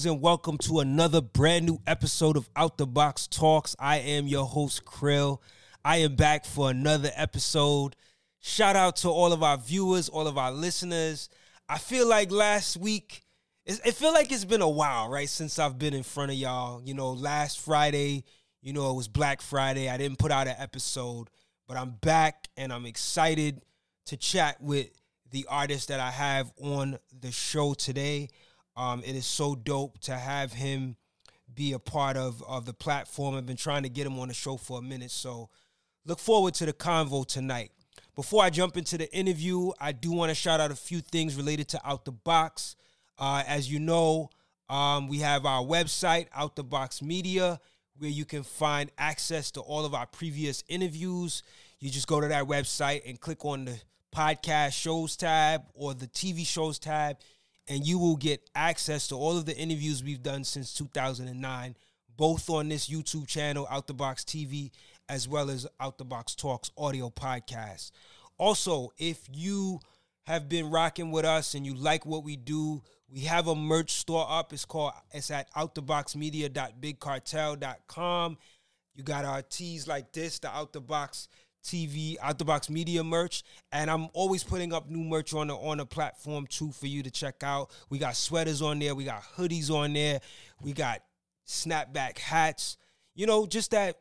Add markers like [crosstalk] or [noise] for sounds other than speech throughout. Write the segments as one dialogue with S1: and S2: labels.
S1: Greetings, and welcome to another brand new episode of Out the Box Talks. I am your host, Krill. I am back for another episode. Shout out to all of our viewers, all of our listeners. I feel like last week, it feel like it's been a while, right, since I've been in front of y'all. You know, last Friday, you know, it was Black Friday. I didn't put out an episode, but I'm back and I'm excited to chat with the artist that I have on the show today. Um, it is so dope to have him be a part of of the platform. I've been trying to get him on the show for a minute, so look forward to the convo tonight. Before I jump into the interview, I do want to shout out a few things related to Out the Box. Uh, as you know, um, we have our website, Out the Box Media, where you can find access to all of our previous interviews. You just go to that website and click on the podcast shows tab or the TV shows tab and you will get access to all of the interviews we've done since 2009, both on this YouTube channel, Out the Box TV, as well as Out the Box Talks audio podcast. Also, if you have been rocking with us and you like what we do, we have a merch store up. It's called it's at outtheboxmedia.bigcartel.com. You got our tees like this, the Out the Box TV, out the box media merch, and I'm always putting up new merch on the on the platform too for you to check out. We got sweaters on there, we got hoodies on there, we got snapback hats. You know, just that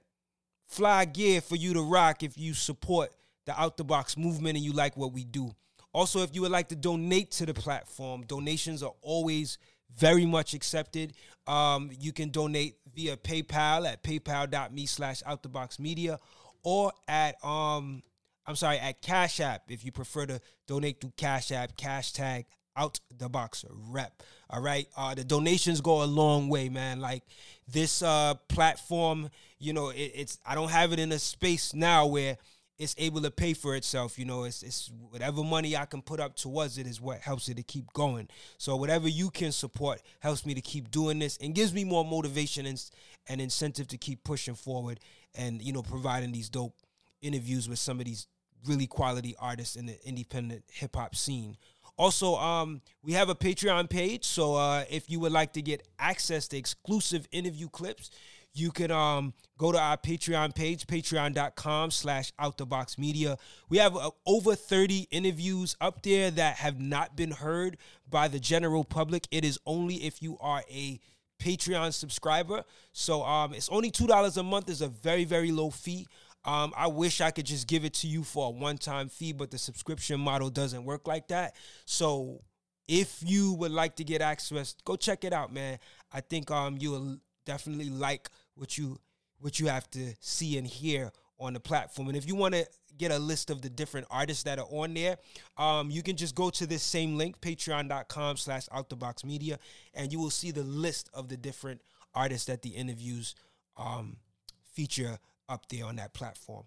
S1: fly gear for you to rock if you support the out the box movement and you like what we do. Also, if you would like to donate to the platform, donations are always very much accepted. Um, you can donate via PayPal at paypal.me slash out the box media or at um I'm sorry, at Cash App if you prefer to donate through Cash App, cash tag out the box rep. All right. Uh the donations go a long way, man. Like this uh platform, you know, it, it's I don't have it in a space now where it's able to pay for itself. You know, it's, it's whatever money I can put up towards it is what helps it to keep going. So whatever you can support helps me to keep doing this and gives me more motivation and, and incentive to keep pushing forward and you know providing these dope interviews with some of these really quality artists in the independent hip hop scene. Also, um, we have a Patreon page, so uh, if you would like to get access to exclusive interview clips, you can um, go to our Patreon page, patreon.com slash outtheboxmedia. We have uh, over 30 interviews up there that have not been heard by the general public. It is only if you are a Patreon subscriber. So um, it's only $2 a month. is a very, very low fee. Um, I wish I could just give it to you for a one-time fee, but the subscription model doesn't work like that. So if you would like to get access, go check it out, man. I think um you'll definitely like what you what you have to see and hear on the platform. And if you want to get a list of the different artists that are on there, um, you can just go to this same link, patreon.com slash outtheboxmedia, and you will see the list of the different artists that the interviews um, feature up there on that platform.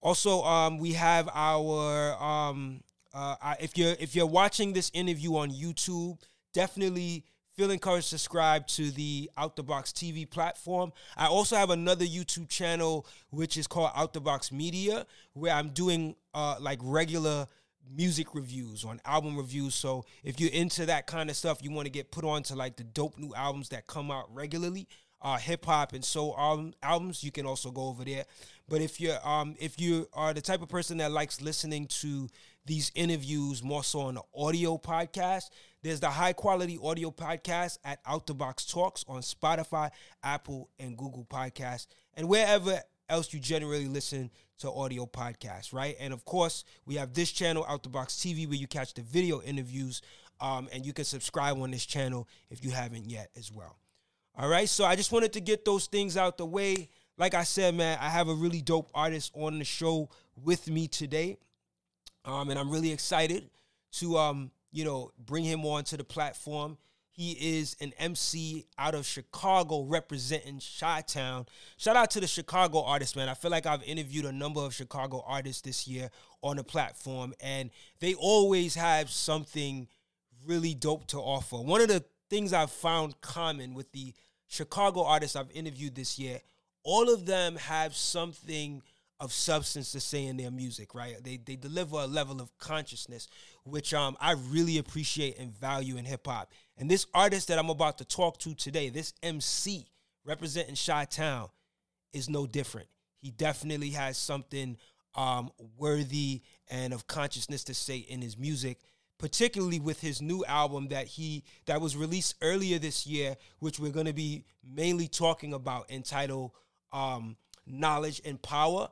S1: Also, um, we have our um, uh, if you're if you're watching this interview on YouTube, definitely feel encouraged to subscribe to the Out the Box TV platform. I also have another YouTube channel which is called Out the Box Media, where I'm doing uh, like regular music reviews on album reviews. So if you're into that kind of stuff, you want to get put on to like the dope new albums that come out regularly, uh, hip hop and soul album, albums, you can also go over there. But if you're um if you are the type of person that likes listening to these interviews more so on the audio podcast, there's the high quality audio podcast at Out the Box Talks on Spotify, Apple, and Google Podcasts, and wherever else you generally listen to audio podcasts, right? And of course, we have this channel, Out the Box TV, where you catch the video interviews, um, and you can subscribe on this channel if you haven't yet as well. All right, so I just wanted to get those things out the way. Like I said, man, I have a really dope artist on the show with me today, um, and I'm really excited to um, you know, bring him onto the platform. He is an MC out of Chicago representing Chi Town. Shout out to the Chicago artists, man. I feel like I've interviewed a number of Chicago artists this year on the platform, and they always have something really dope to offer. One of the things I've found common with the Chicago artists I've interviewed this year, all of them have something of substance to say in their music, right? They they deliver a level of consciousness which um I really appreciate and value in hip hop. And this artist that I'm about to talk to today, this MC representing Chi Town, is no different. He definitely has something um, worthy and of consciousness to say in his music particularly with his new album that he that was released earlier this year, which we're going to be mainly talking about, entitled um, "Knowledge and Power,"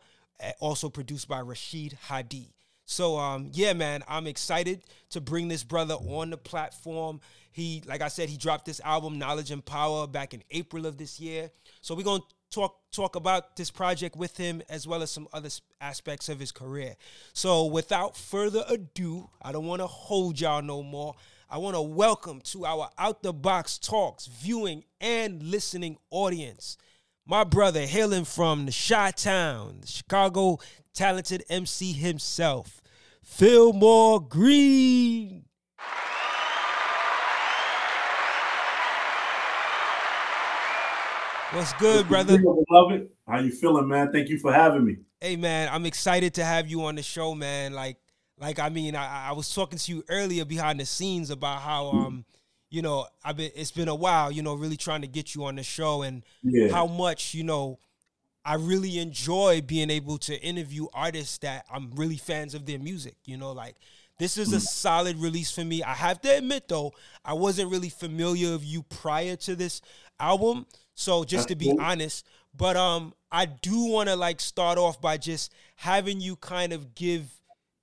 S1: also produced by Rashid Hadi. So um, yeah, man, I'm excited to bring this brother on the platform. He, like I said, he dropped this album, Knowledge and Power, back in April of this year. So we're gonna talk talk about this project with him as well as some other aspects of his career. So without further ado, I don't want to hold y'all no more. I want to welcome to our Out the Box Talks viewing and listening audience. My brother hailing from the Chi Town, the Chicago talented MC himself, Philmore Greene. What's good, brother?
S2: Love it. How you feeling, man? Thank you for having me.
S1: Hey, man, I'm excited to have you on the show, man. Like, like I mean, I, I was talking to you earlier behind the scenes about how, um, you know, I've been. It's been a while, you know, really trying to get you on the show, and yeah. how much, you know, I really enjoy being able to interview artists that I'm really fans of their music. You know, like this is a mm. solid release for me. I have to admit though, I wasn't really familiar of you prior to this album. So just to be honest, but um I do want to like start off by just having you kind of give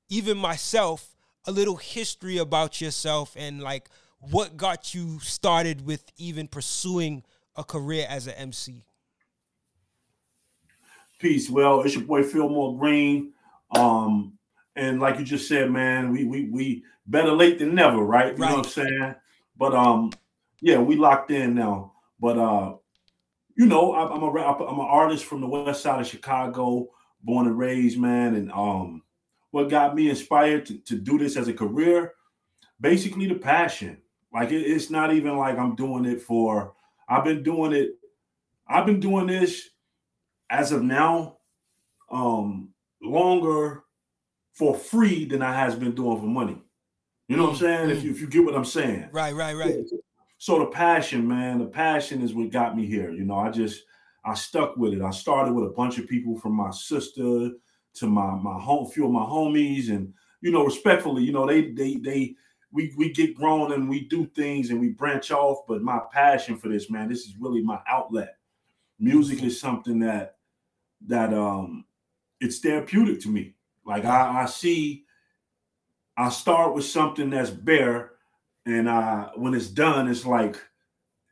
S1: even myself a little history about yourself and like what got you started with even pursuing a career as an MC.
S2: Peace. Well, it's your boy Philmore Greene. Um, and like you just said, man, we we we better late than never, right? You right. know what I'm saying? But um, yeah, we locked in now. But uh, you know, I, I'm a I'm an artist from the west side of Chicago, born and raised, man. And um, what got me inspired to, to do this as a career, basically the passion. Like it, it's not even like I'm doing it for. I've been doing it. I've been doing this as of now, um, longer for free than I has been doing for money. You know what I'm saying? Mm-hmm. If you if you get what I'm saying.
S1: Right, right, right.
S2: So the passion, man, the passion is what got me here. You know, I just I stuck with it. I started with a bunch of people from my sister to my my home, few of my homies, and you know, respectfully, you know, they they they we we get grown and we do things and we branch off. But my passion for this, man, this is really my outlet. Music is something that that um it's therapeutic to me. Like I, I see, I start with something that's bare and uh, when it's done, it's like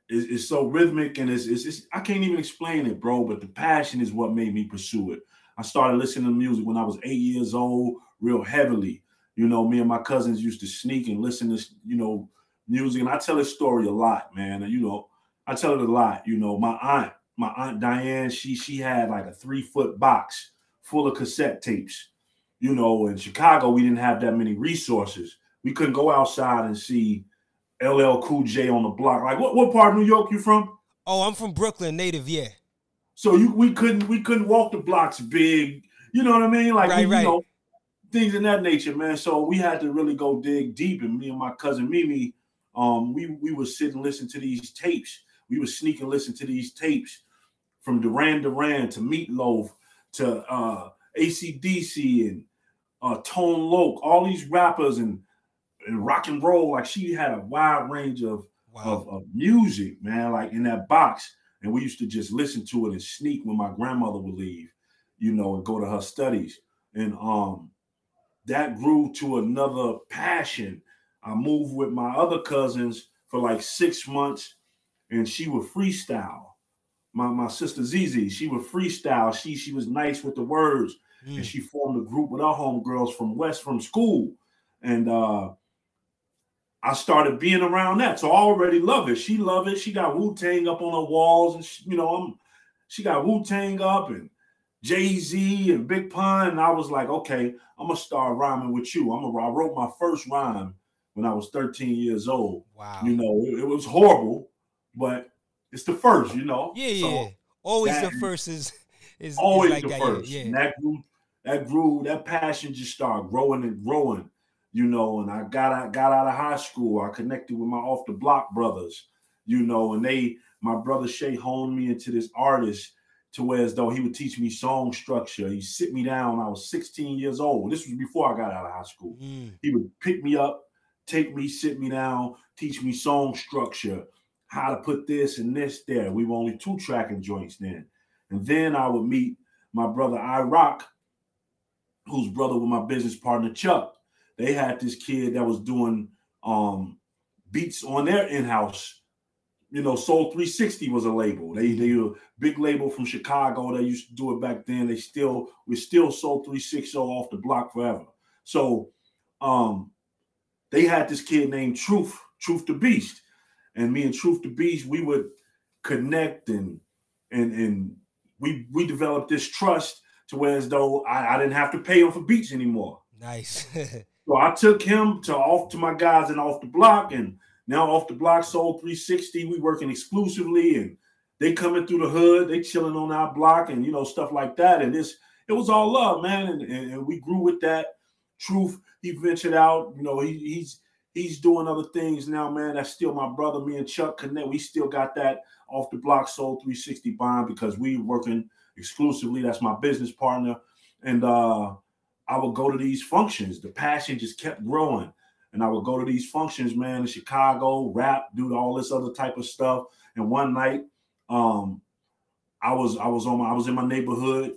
S2: it's, it's so rhythmic and it's, it's, it's I can't even explain it, bro. But the passion is what made me pursue it. I started listening to music when I was eight years old, real heavily. You know, me and my cousins used to sneak and listen to you know music, and I tell this story a lot, man. And you know, I tell it a lot. You know, my aunt, my aunt Diane, she she had like a three foot box full of cassette tapes. You know, in Chicago, we didn't have that many resources we couldn't go outside and see LL Cool J on the block. Like what, what part of New York you from?
S1: Oh, I'm from Brooklyn, native, yeah.
S2: So you we couldn't we couldn't walk the blocks big, you know what I mean? Like right, we, right. you know, things in that nature, man. So we had to really go dig deep. And me and my cousin Mimi, um, we we would sit and listen to these tapes. We would sneak and listen to these tapes from Duran Duran to Meatloaf to uh ACDC and uh Tone Loc, all these rappers and and rock and roll. Like she had a wide range of, wow. of, of music, man. Like in that box, and we used to just listen to it and sneak when my grandmother would leave, you know, and go to her studies. And um, that grew to another passion. I moved with my other cousins for like six months, and she would freestyle. My my sister Zizi, she would freestyle. She she was nice with the words, mm. and she formed a group with our homegirls from West from school. And uh, I started being around that. So I already love it. She love it. She got Wu Tang up on her walls, and she, you know, I'm she got Wu Tang up and Jay Z and Big Pun. And I was like, okay, I'm gonna start rhyming with you. I'm gonna. I wrote my first rhyme when I was 13 years old. Wow. You know, it, it was horrible, but it's the first. You know.
S1: Yeah, yeah. Always the first is is
S2: always
S1: is like
S2: the that, first. Yeah. And that grew, that grew, that passion just started growing and growing you know, and I got I got out of high school. I connected with my off the block brothers, you know, and they my brother Shay honed me into this artist to where as though he would teach me song structure. He'd sit me down. I was 16 years old. This was before I got out of high school. Mm. He would pick me up, take me, sit me down, teach me song structure, how to put this and this there. We were only two tracking joints then. And then I would meet my brother I Rock, who's brother with my business partner Chuck. They had this kid that was doing um, beats on their in-house. You know, Soul 360 was a label. They they were a big label from Chicago. They used to do it back then. They still we still Soul 360 off the block forever. So um they had this kid named Truth, Truth the Beast. And me and Truth the Beast, we would connect and and and we we developed this trust to where as though I, I didn't have to pay him for beats anymore.
S1: Nice. [laughs]
S2: so I took him to off to my guys and off the block, and now off the block soul 360. We working exclusively, and they coming through the hood, they chilling on our block, and you know stuff like that. And this it was all love, man, and, and, and we grew with that. Truth, he ventured out. You know, he, he's he's doing other things now, man. That's still my brother. Me and Chuck connect. We still got that off the block soul 360 bond because we working exclusively. That's my business partner. And uh I would go to these functions. The passion just kept growing. And I would go to these functions, man, in Chicago, rap, do all this other type of stuff. And one night, um, I was I was on my I was in my neighborhood,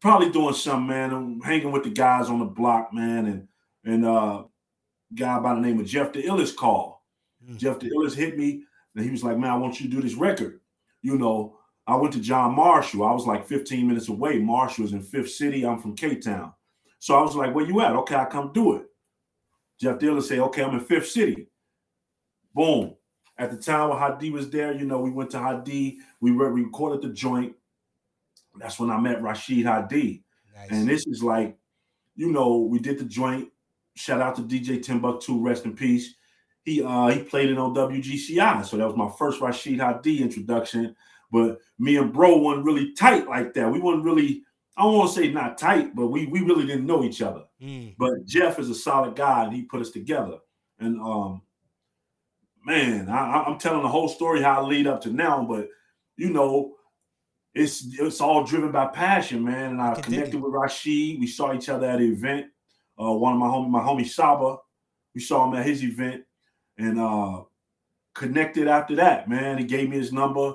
S2: probably doing something, man. I'm hanging with the guys on the block, man, and and uh guy by the name of Jeff the Illest call. Mm. Jeff the Illest hit me and he was like, Man, I want you to do this record. You know, I went to John Marshall. I was like 15 minutes away. Marshall was in Fifth City. I'm from K Town. So I was like, Where you at? Okay, I come do it. Jeff the Illest say, Okay, I'm in Fifth City. Boom. At the time when Hadi was there, you know, we went to Hadi. We, re- we recorded the joint. That's when I met Rashid Hadi. Nice. And this is like, you know, we did the joint. Shout out to DJ Timbuktu, rest in peace he uh he played it on WGCI. So that was my first Rashid Hadi introduction. But me and bro weren't really tight like that. We weren't really, I don't want to say not tight, but we we really didn't know each other. Mm. But Jeff is a solid guy and he put us together. And um man, I, I'm telling the whole story how I lead up to now, but you know, it's it's all driven by passion, man. And I, I connected with Rashid. We saw each other at an event. Uh, one of my homie, my homie Saba, we saw him at his event and uh connected after that, man. He gave me his number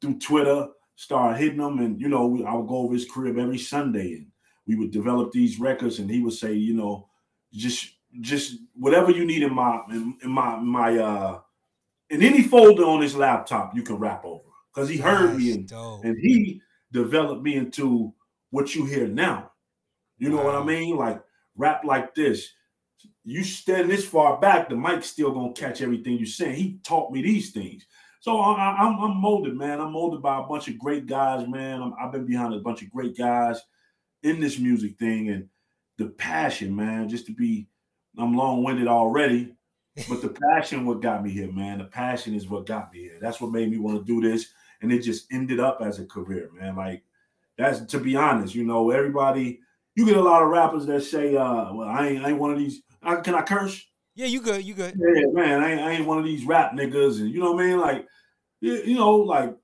S2: through Twitter, started hitting him, and you know, I would go over his crib every Sunday and we would develop these records, and he would say, you know, just just whatever you need in my in, in my my uh in any folder on his laptop, you can rap over. Because he heard That's me and, and he developed me into what you hear now. You know wow. what I mean? Like rap like this you stand this far back, the mic's still gonna catch everything you're saying. He taught me these things. So I, I'm, I'm molded, man. I'm molded by a bunch of great guys, man. i have been behind a bunch of great guys in this music thing, and the passion, man. Just to be, I'm long-winded already, but the [laughs] passion what got me here, man. The passion is what got me here. That's what made me want to do this, and it just ended up as a career, man. Like that's to be honest, you know, everybody. You get a lot of rappers that say, uh, "Well, I ain't, I ain't one of these." I, can I curse?
S1: Yeah, you good. You good.
S2: Yeah, man. I ain't, I ain't one of these rap niggas, and you know what I mean. Like, you, you know, like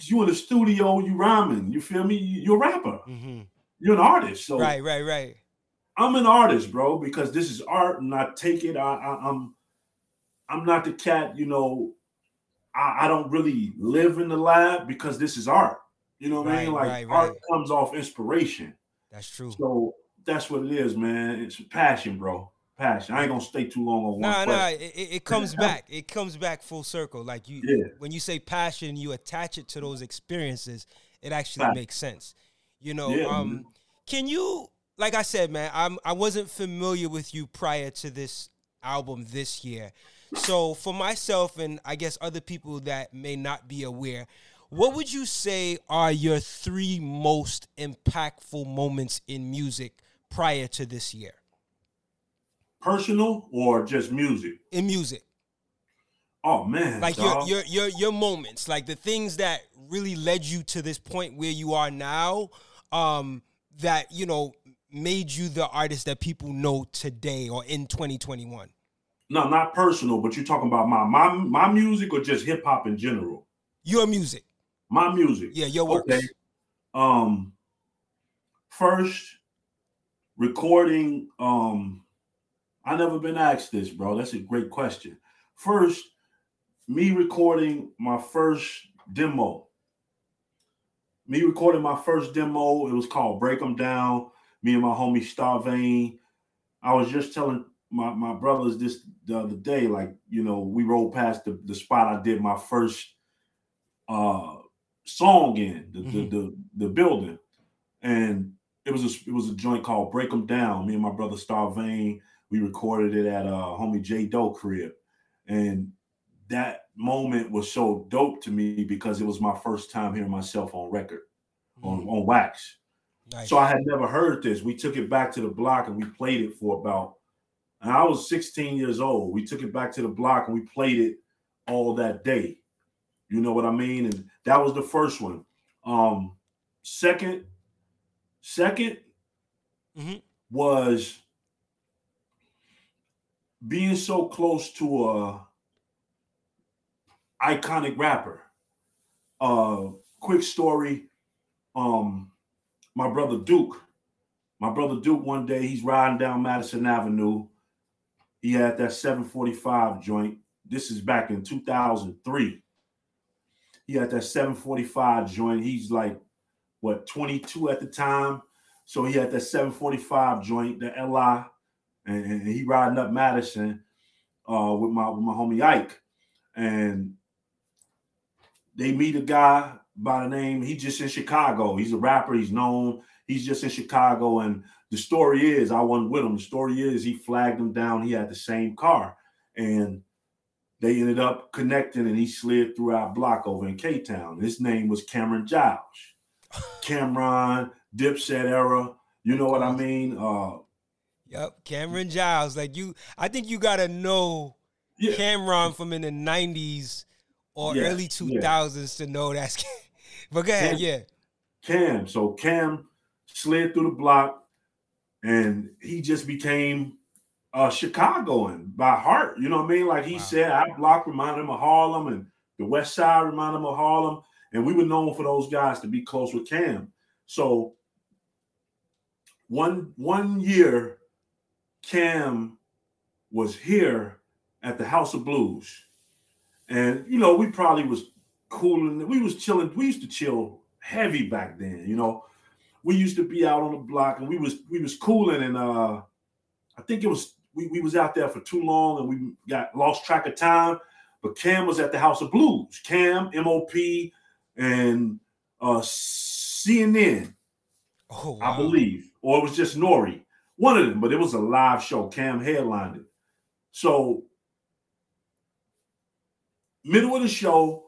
S2: you in the studio, you rhyming. You feel me? You're a rapper. Mm-hmm. You're an artist. So
S1: right, right, right.
S2: I'm an artist, bro, because this is art, and I take it. I, I I'm I'm not the cat. You know, I, I don't really live in the lab because this is art. You know what right, I mean? Like right, art right. comes off inspiration.
S1: That's true.
S2: So that's what it is, man. It's passion, bro passion. I ain't gonna stay too long on one. Nah, nah.
S1: It, it comes [laughs] back. It comes back full circle. Like you, yeah. when you say passion, you attach it to those experiences. It actually makes sense. You know. Yeah, um, can you? Like I said, man, I'm I wasn't familiar with you prior to this album this year. So for myself and I guess other people that may not be aware, what would you say are your three most impactful moments in music prior to this year?
S2: personal or just music?
S1: In music.
S2: Oh man.
S1: Like your your your your moments, like the things that really led you to this point where you are now, um, that you know made you the artist that people know today or in 2021?
S2: No, not personal, but you're talking about my my my music or just hip hop in general.
S1: Your music.
S2: My music.
S1: Yeah, your work. Okay.
S2: Um first recording um I never been asked this, bro. That's a great question. First, me recording my first demo. Me recording my first demo, it was called Break Them Down. Me and my homie Starvane. I was just telling my, my brothers this the other day, like, you know, we rolled past the, the spot I did my first uh song in, the, mm-hmm. the, the, the building. And it was a it was a joint called Break Them Down. Me and my brother Starvane, we recorded it at uh homie J Doe crib. And that moment was so dope to me because it was my first time hearing myself on record, mm-hmm. on, on wax. Nice. So I had never heard this. We took it back to the block and we played it for about and I was 16 years old. We took it back to the block and we played it all that day. You know what I mean? And that was the first one. Um, second, second mm-hmm. was being so close to a iconic rapper. Uh, quick story. Um, my brother Duke. My brother Duke. One day he's riding down Madison Avenue. He had that 745 joint. This is back in 2003. He had that 745 joint. He's like what 22 at the time. So he had that 745 joint, the LI, and, he riding up Madison uh, with my with my homie Ike. And they meet a guy by the name, he's just in Chicago. He's a rapper, he's known, he's just in Chicago. And the story is, I wasn't with him. The story is he flagged him down. He had the same car. And they ended up connecting and he slid through our block over in K Town. His name was Cameron Giles. [laughs] Cameron, Dipset era. You know what I mean? Uh
S1: Yep, Cameron Giles. Like you, I think you gotta know yeah. Cameron from in the '90s or yeah, early 2000s yeah. to know that's. [laughs] but go ahead, Cam, yeah.
S2: Cam. So Cam slid through the block, and he just became a Chicagoan by heart. You know what I mean? Like he wow. said, our block reminded him of Harlem, and the West Side reminded him of Harlem, and we were known for those guys to be close with Cam. So one one year, Cam was here at the House of Blues, and you know we probably was cooling. We was chilling. We used to chill heavy back then. You know, we used to be out on the block and we was we was cooling and uh I think it was we, we was out there for too long and we got lost track of time. But Cam was at the House of Blues. Cam, MOP, and uh CNN, oh, wow. I believe, or it was just Nori, one of them. But it was a live show. Cam headlined it. So middle of the show,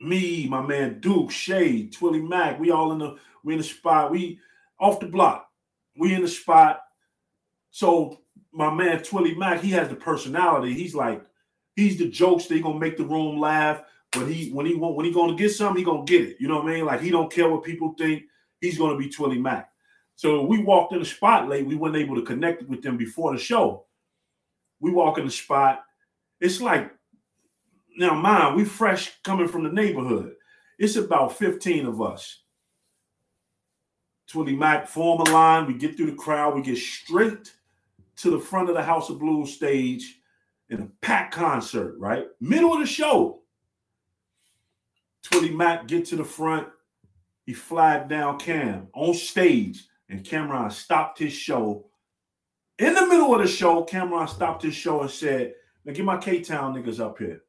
S2: me, my man Duke, Shade, Twilly Mac, we all in the we in the spot. We off the block. We in the spot. So my man Twilly Mac, he has the personality. He's like, he's the jokes that he gonna make the room laugh. But he when he when he gonna get something, he gonna get it. You know what I mean? Like he don't care what people think. He's gonna be Twilly Mac. So we walked in the spot late. We weren't able to connect with them before the show. We walk in the spot. It's like now, mind, we fresh coming from the neighborhood. It's about 15 of us. Twilly Mac form a line. We get through the crowd. We get straight to the front of the House of Blues stage in a packed concert, right? Middle of the show. Twilly Mac get to the front. He flagged down Cam on stage, and Cameron stopped his show. In the middle of the show, Cameron stopped his show and said, Now get my K Town niggas up here.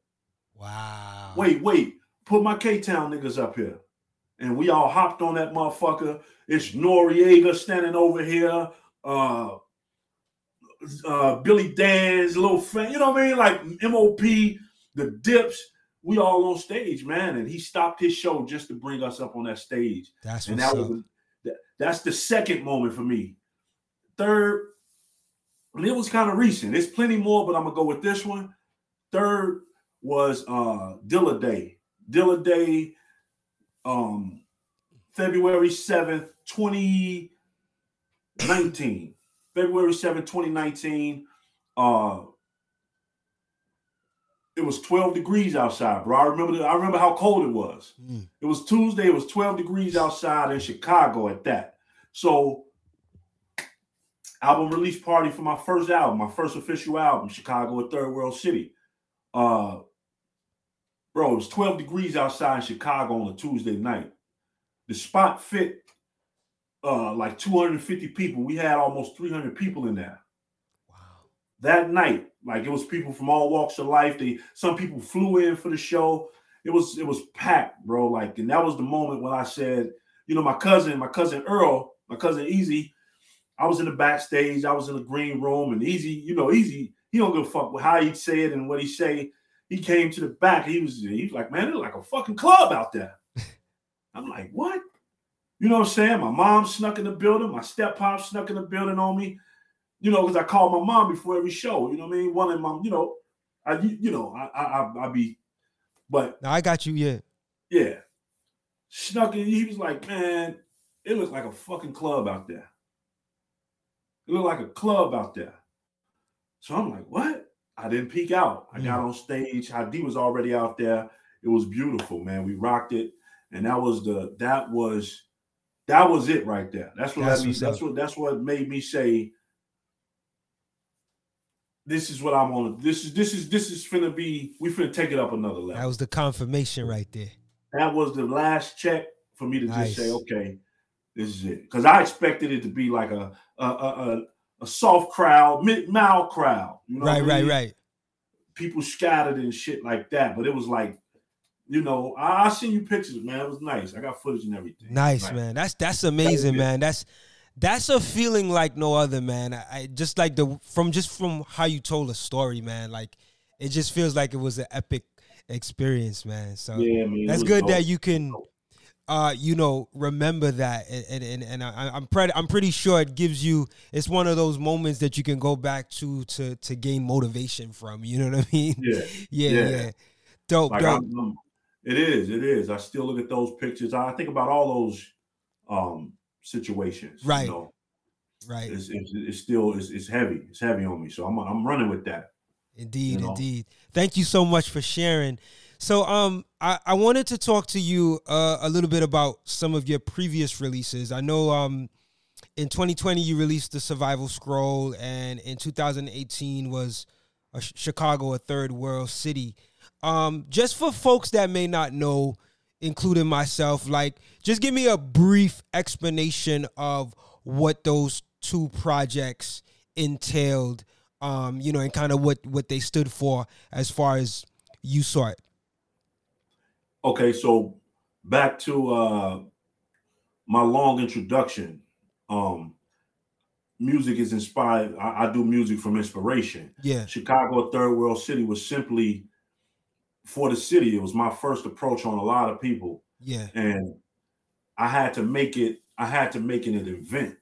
S1: Wow.
S2: Wait, wait. Put my K Town niggas up here. And we all hopped on that motherfucker. It's Noreaga standing over here. Uh, uh, Billy Danze, Lil' Fame, you know what I mean? Like MOP, the dips, we all on stage, man. And he stopped his show just to bring us up on that stage.
S1: That's
S2: and
S1: that
S2: was that, that's the second moment for me. Third, it was kind of recent. There's plenty more, but I'm gonna go with this one. Third was uh Dilla Day. Dilla Day, um, February 7th, 2019. February 7th, 2019. Uh it was 12 degrees outside, bro. I remember the, I remember how cold it was. Mm. It was Tuesday, it was 12 degrees outside in Chicago at that. So album release party for my first album, my first official album, Chicago, a third world city. Uh bro, it was 12 degrees outside in Chicago on a Tuesday night. The spot fit uh like 250 people. We had almost 300 people in there. Wow. That night, like it was people from all walks of life. They some people flew in for the show. It was it was packed, bro. Like, and that was the moment when I said, you know, my cousin, my cousin Earl, my cousin Easy, I was in the backstage, I was in the green room, and Easy, you know, Easy, he don't give a fuck with how he say it and what he say. He came to the back. He was he was like, man, it's like a fucking club out there. [laughs] I'm like, what? You know what I'm saying? My mom snuck in the building. My step pop snuck in the building on me. You know, because I called my mom before every show. You know what I mean? One of my, you know, I you know, I I I be, but
S1: I got you. Yeah,
S2: yeah. Snuck in. He was like, man, it looked like a fucking club out there. It looked like a club out there. So I'm like, what? I didn't peek out. I mm. got on stage. Hadi was already out there. It was beautiful, man. We rocked it, and that was the that was that was it right there. That's what that's, me, that's what that's what made me say this is what I'm on. This is this is this is finna be we finna take it up another level.
S1: That was the confirmation right there.
S2: That was the last check for me to nice. just say, okay, this is it. Because I expected it to be like a a a, a soft crowd, mid mild crowd.
S1: You know right, right, mean? right.
S2: People scattered and shit like that, but it was like you know, I, I seen you pictures, man. It was nice. I got footage and everything.
S1: Nice, man. That's that's amazing, man. That's that's a feeling like no other, man. I, I, just like the from just from how you told the story, man. Like it just feels like it was an epic experience, man. So yeah, man, that's good dope. that you can uh, you know, remember that, and and, and I, am pretty I'm pretty sure it gives you. It's one of those moments that you can go back to to to gain motivation from. You know what I mean?
S2: Yeah, [laughs]
S1: yeah, yeah. yeah. Dope, like dope.
S2: It is. It is. I still look at those pictures. I think about all those um situations.
S1: Right.
S2: You know?
S1: Right.
S2: It's, it's, it's still it's, it's heavy. It's heavy on me. So I'm I'm running with that.
S1: Indeed, you know? indeed. Thank you so much for sharing. So um I, I wanted to talk to you uh, a little bit about some of your previous releases. I know um in 2020 you released the Survival Scroll and in 2018 was a Chicago a third world city. Um, just for folks that may not know, including myself, like just give me a brief explanation of what those two projects entailed, um, you know, and kind of what what they stood for as far as you saw it.
S2: Okay, so back to uh my long introduction. Um music is inspired. I, I do music from inspiration.
S1: Yeah.
S2: Chicago, third world city was simply for the city. It was my first approach on a lot of people.
S1: Yeah.
S2: And I had to make it, I had to make it an event.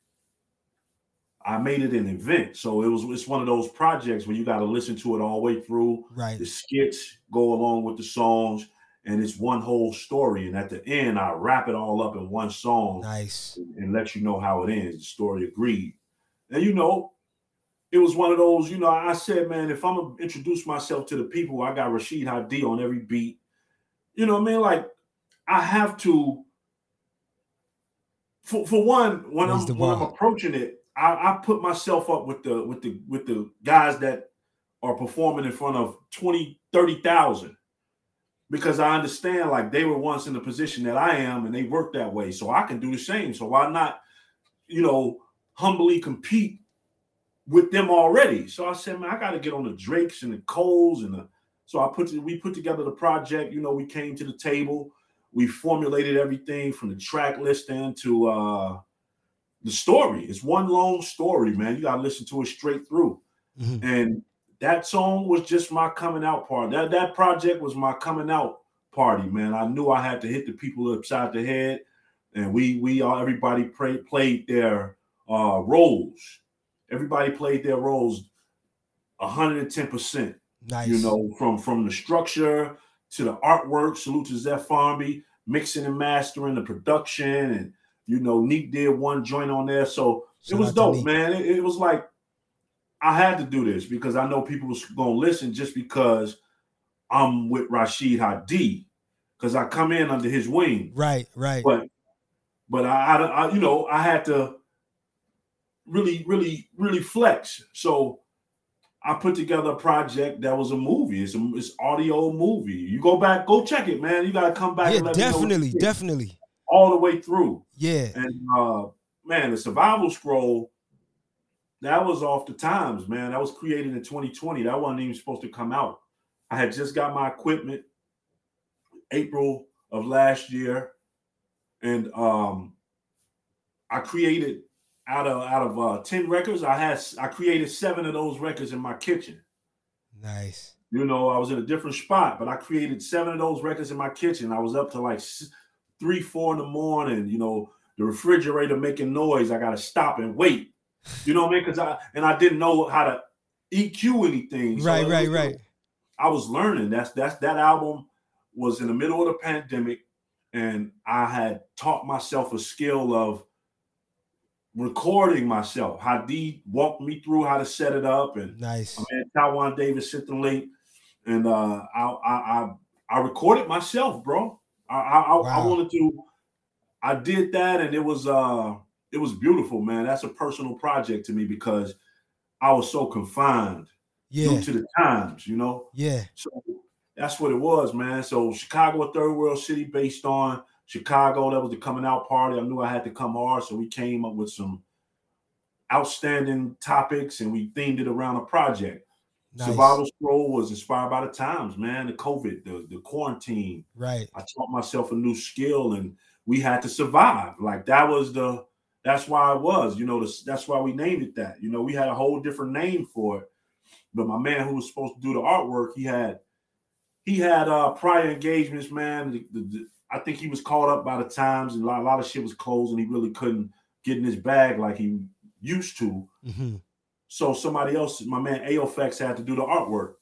S2: I made it an event. So it was it's one of those projects where you got to listen to it all the way through.
S1: Right.
S2: The skits go along with the songs, and it's one whole story. And at the end, I wrap it all up in one song.
S1: Nice.
S2: And, and let you know how it ends. The story agreed. And you know, it was one of those, you know, I said, man, if I'm gonna introduce myself to the people, I got Rashid Hadi on every beat. You know what I mean? Like, I have to. For, for one, when I'm when I'm approaching it, I, I put myself up with the with the with the guys that are performing in front of 20, 30,000 because I understand like they were once in the position that I am and they work that way. So I can do the same. So why not, you know, humbly compete with them already. So I said, man, I got to get on the Drakes and the Coles and the. So I put we put together the project. You know, we came to the table. We formulated everything from the track listing to uh the story. It's one long story, man. You got to listen to it straight through. Mm-hmm. And that song was just my coming out party. That that project was my coming out party, man. I knew I had to hit the people upside the head, and we we all everybody pray, played their uh roles everybody played their roles 110%.
S1: Nice.
S2: You know, from from the structure to the artwork. Salute to Zeph Farnby, mixing and mastering the production, and you know, Neek did one joint on there. So Shout it was dope, man. It, it was like I had to do this because I know people was gonna listen just because I'm with Rashid Hadi because I come in under his wing.
S1: Right, right.
S2: But but I, I, I, you know I had to really really really flex. So I put together a project that was a movie. It's a it's audio movie. You go back, go check it, man. You gotta come back.
S1: Yeah, definitely, definitely.
S2: All the way through.
S1: Yeah.
S2: And uh man, the survival scroll that was off the times, man. That was created in 2020. That wasn't even supposed to come out. I had just got my equipment April of last year, and um, I created out of out of uh, 10 records, I had I created seven of those records in my kitchen.
S1: Nice.
S2: You know, I was in a different spot, but I created seven of those records in my kitchen. I was up to like three, four in the morning. You know, the refrigerator making noise. I got to stop and wait. You know what I mean? Because I and I didn't know how to EQ anything.
S1: So right, right, right.
S2: I was learning. That's that's that album was in the middle of the pandemic, and I had taught myself a skill of recording myself. Hadi walked me through how to set it up, and
S1: nice.
S2: I man, Taiwan Davis sent the link, and uh, I, I I I recorded myself, bro. I I, wow. I wanted to. I did that, and it was uh it was beautiful, man. That's a personal project to me because I was so confined
S1: yeah.
S2: due to the times, you know.
S1: Yeah.
S2: So that's what it was, man. So Chicago, a third world city based on Chicago. That was the coming out party. I knew I had to come hard, so we came up with some outstanding topics and we themed it around a project. Nice. Survival Scroll was inspired by the times, man. The COVID, the, the quarantine.
S1: Right.
S2: I taught myself a new skill and we had to survive. Like that was the that's why it was, you know, that's why we named it that. You know, we had a whole different name for it. But my man who was supposed to do the artwork, he had he had uh prior engagements, man. The, the, the, I think he was caught up by the times, and a lot, a lot, of shit was closed, and he really couldn't get in his bag like he used to.
S1: Mm-hmm.
S2: So somebody else, my man Aofx, had to do the artwork.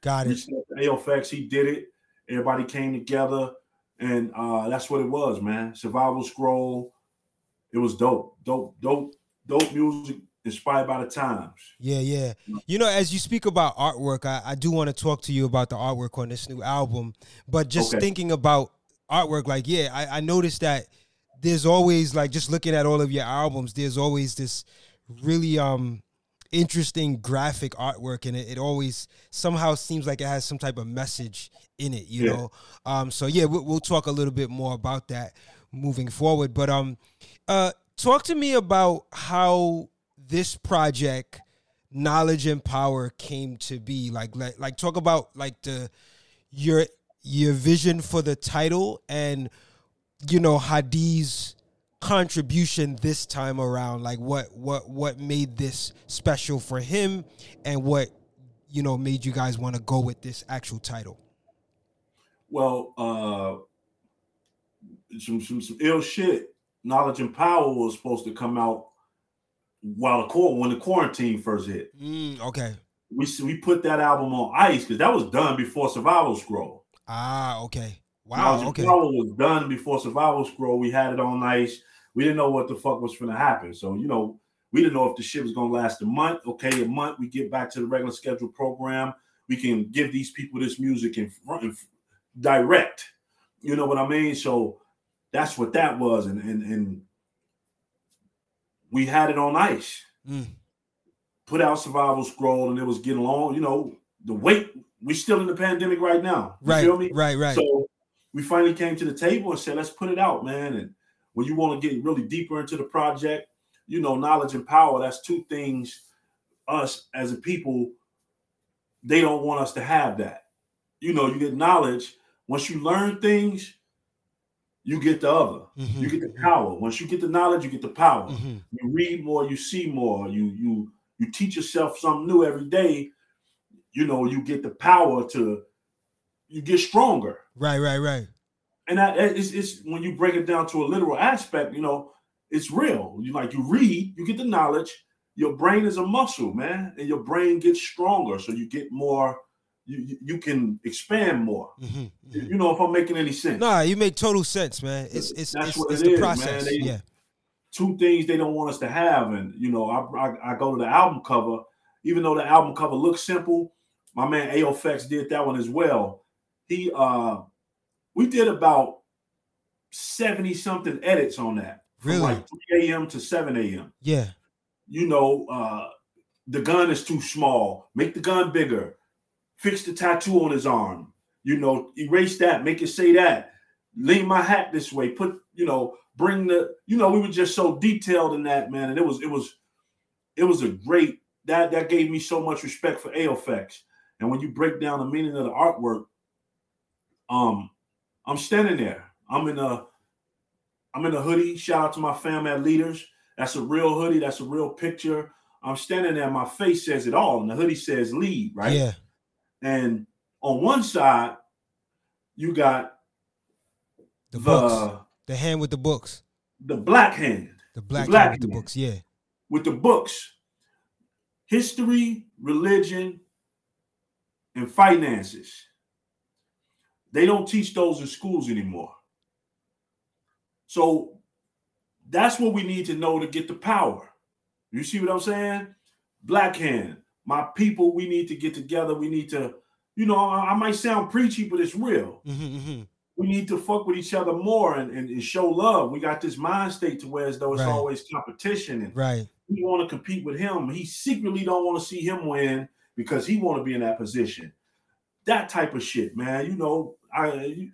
S1: Got it.
S2: Aofx, he did it. Everybody came together, and uh that's what it was, man. Survival Scroll. It was dope, dope, dope, dope music inspired by the times.
S1: Yeah, yeah. You know, as you speak about artwork, I, I do want to talk to you about the artwork on this new album. But just okay. thinking about artwork, like, yeah, I, I noticed that there's always like just looking at all of your albums, there's always this really um interesting graphic artwork and it, it always somehow seems like it has some type of message in it, you yeah. know. Um so yeah, we'll, we'll talk a little bit more about that moving forward. But um uh talk to me about how this project knowledge and power came to be. Like like, like talk about like the your your vision for the title and you know Hadi's contribution this time around. Like what what what made this special for him and what you know made you guys want to go with this actual title?
S2: Well uh some, some some ill shit knowledge and power was supposed to come out while the court when the quarantine first hit.
S1: Mm, okay.
S2: We we put that album on ice because that was done before Survival Scroll.
S1: Ah, okay. Wow. okay.
S2: Scroll was done before Survival Scroll. We had it on ice. We didn't know what the fuck was going to happen. So you know, we didn't know if the shit was going to last a month. Okay, a month. We get back to the regular scheduled program. We can give these people this music in front, in direct. You know what I mean? So that's what that was, and and and we had it on ice.
S1: Mm.
S2: Put out survival scroll, and it was getting long. You know, the weight. We're still in the pandemic right now. You
S1: right.
S2: Feel me?
S1: Right. Right.
S2: So we finally came to the table and said, let's put it out, man. And when you want to get really deeper into the project, you know, knowledge and power. That's two things. Us as a people, they don't want us to have that. You know, you get knowledge. Once you learn things, you get the other. Mm-hmm. You get the power. Once you get the knowledge, you get the power.
S1: Mm-hmm.
S2: You read more, you see more. You you you teach yourself something new every day. You know, you get the power to you get stronger.
S1: Right, right, right.
S2: And that it's, it's when you break it down to a literal aspect, you know, it's real. You like you read, you get the knowledge. Your brain is a muscle, man, and your brain gets stronger, so you get more you you can expand more.
S1: Mm-hmm, mm-hmm.
S2: You know if I'm making any sense.
S1: Nah, you make total sense, man. It's it's That's it's, it's it the is, process. They, yeah.
S2: two things they don't want us to have. And you know, I, I, I go to the album cover, even though the album cover looks simple. My man AOFX did that one as well. He uh we did about 70 something edits on that.
S1: Really?
S2: like 3 a.m. to 7 a.m.
S1: Yeah.
S2: You know, uh the gun is too small. Make the gun bigger. Fix the tattoo on his arm. You know, erase that. Make it say that. Lean my hat this way. Put, you know, bring the, you know, we were just so detailed in that, man. And it was, it was, it was a great that that gave me so much respect for AOFX. And when you break down the meaning of the artwork, um, I'm standing there. I'm in a, I'm in a hoodie. Shout out to my fam at Leaders. That's a real hoodie. That's a real picture. I'm standing there. My face says it all, and the hoodie says "lead." Right.
S1: Yeah.
S2: And on one side, you got
S1: The
S2: the
S1: books. The hand with the books.
S2: the black hand
S1: The black,
S2: black
S1: hand with the books. Yeah.
S2: with the books, history, religion, and finances. They don't teach those in schools anymore. So that's what we need to know to get the power. You see what I'm saying? Black hand, my people, we need to get together. We need to, you know, I, I might sound preachy, but it's real.
S1: hmm hmm
S2: We need to fuck with each other more and, and, and show love. We got this mind state to where as though it's
S1: Right.
S2: always competition and
S1: Right.
S2: we want to compete with him. He secretly don't want to see him win because he want to be in that position. That type of shit, man. You know, I you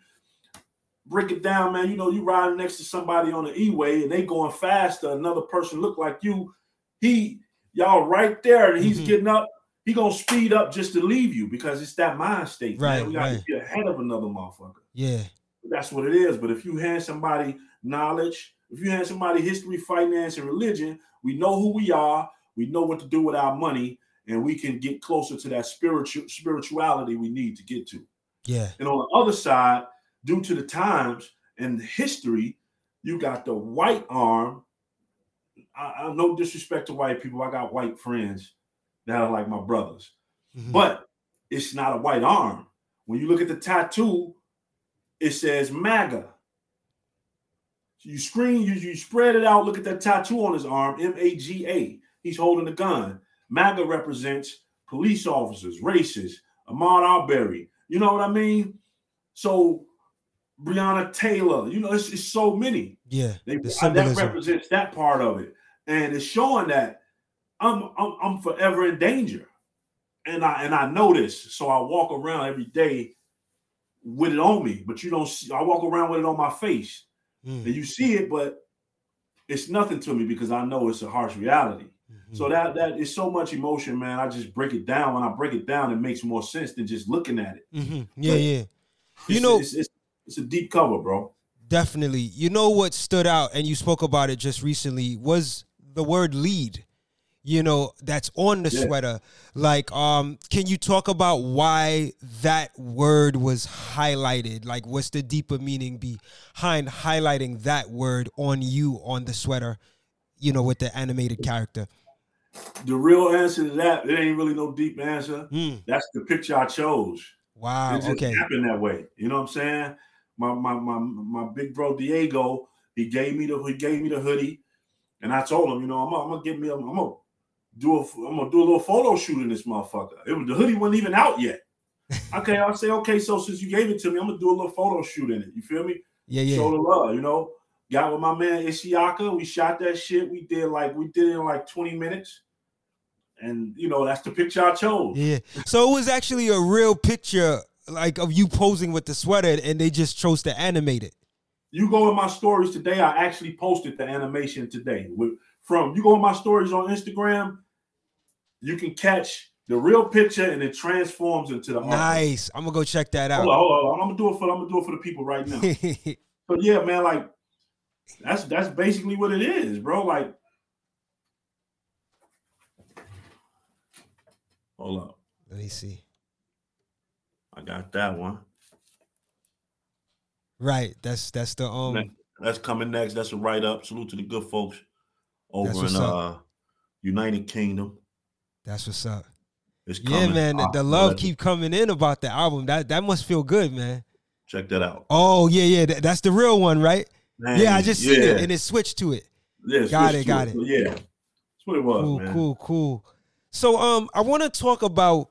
S2: break it down, man. You know, you riding next to somebody on the E-way and they going faster. Another person look like you. He y'all right there, and he's
S1: Mhm.
S2: getting up. He gonna speed up just to leave you because it's that mind state.
S1: Right,
S2: man. We got
S1: right.
S2: get ahead of another motherfucker.
S1: Yeah.
S2: That's what it is. But if you hand somebody knowledge, if you hand somebody history, finance, and religion, we know who we are. We know what to do with our money, and we can get closer to that spiritual spirituality we need to get to.
S1: Yeah.
S2: And on the other side, due to the times and the history, you got the white arm. I, I no disrespect to white people. I got white friends that are like my brothers
S1: Mhm.
S2: but it's not a white arm. When you look at the tattoo, it says MAGA. So you screen, you, you spread it out, look at that tattoo on his arm, M-A-G-A. He's holding a gun. MAGA represents police officers, racists, Ahmaud Arbery. You know what I mean? So Breonna Taylor, you know, it's, it's so many.
S1: yeah.
S2: They,
S1: The
S2: that represents that part of it, and it's showing that I'm, I'm I'm forever in danger, and I and I know this, so I walk around every day with it on me. But you don't see, I walk around with it on my face,
S1: Mm.
S2: and you see it, but it's nothing to me because I know it's a harsh reality.
S1: Mhm.
S2: So that that is so much emotion, man. I just break it down. When I break it down, it makes more sense than just looking at it.
S1: Mhm. Yeah.
S2: But-
S1: Yeah. You know-
S2: it's, it's, it's a deep cover, bro.
S1: Definitely. You know what stood out, and you spoke about it just recently, was the word lead. You know, that's on the
S2: Yeah.
S1: sweater. Like, um, can you talk about why that word was highlighted? Like, what's the deeper meaning behind highlighting that word on you on the sweater, you know, with the animated character?
S2: The real answer to that, there ain't really no deep answer.
S1: Mm,
S2: That's the picture I chose.
S1: wow.
S2: it just
S1: Okay.
S2: happened that way. You know what I'm saying? My my my my big bro Diego, he gave me the he gave me the hoodie, and I told him, you know, I'm, gonna- I'm gonna get me, a, I'm gonna do a, I'm gonna do a little photo shoot in this motherfucker. It was the hoodie wasn't even out yet. [laughs] Okay, I'll say, okay, so since you gave it to me, I'm gonna do a little photo shoot in it. You feel me?
S1: Yeah. Yeah.
S2: Show the love, you know. Got with my man Ishiaka. We shot that shit. We did like we did it in like 20 minutes. And you know, that's the picture I chose.
S1: Yeah. So it was actually a real picture, like of you posing with the sweater, and they just chose to animate it.
S2: You go in my stories today. I actually posted the animation today. With from you go in my stories on Instagram, you can catch the real picture and it transforms into the art.
S1: Nice. I'm gonna go check that
S2: Hold
S1: out.
S2: on, hold on. I'm gonna do it for I'm gonna do it for the people right now. [laughs] but yeah, man, like that's that's basically what it is, bro. Like, hold up,
S1: Let me see.
S2: I got that one.
S1: Right. That's that's the um.
S2: Next- That's coming next. That's a write up. Salute to the good folks over in uh United Kingdom.
S1: That's what's up.
S2: It's
S1: Yeah, man. The,
S2: Ah,
S1: the love
S2: let-
S1: keep coming in about the album. That that must feel good, man.
S2: check that out.
S1: Oh yeah, yeah. that- that's the real one, right?
S2: Man,
S1: yeah, I just seen it and it switched to it.
S2: Yeah,
S1: got it, got it.
S2: So, yeah, that's what it was.
S1: Cool,
S2: man.
S1: cool, cool. So, um, I want to talk about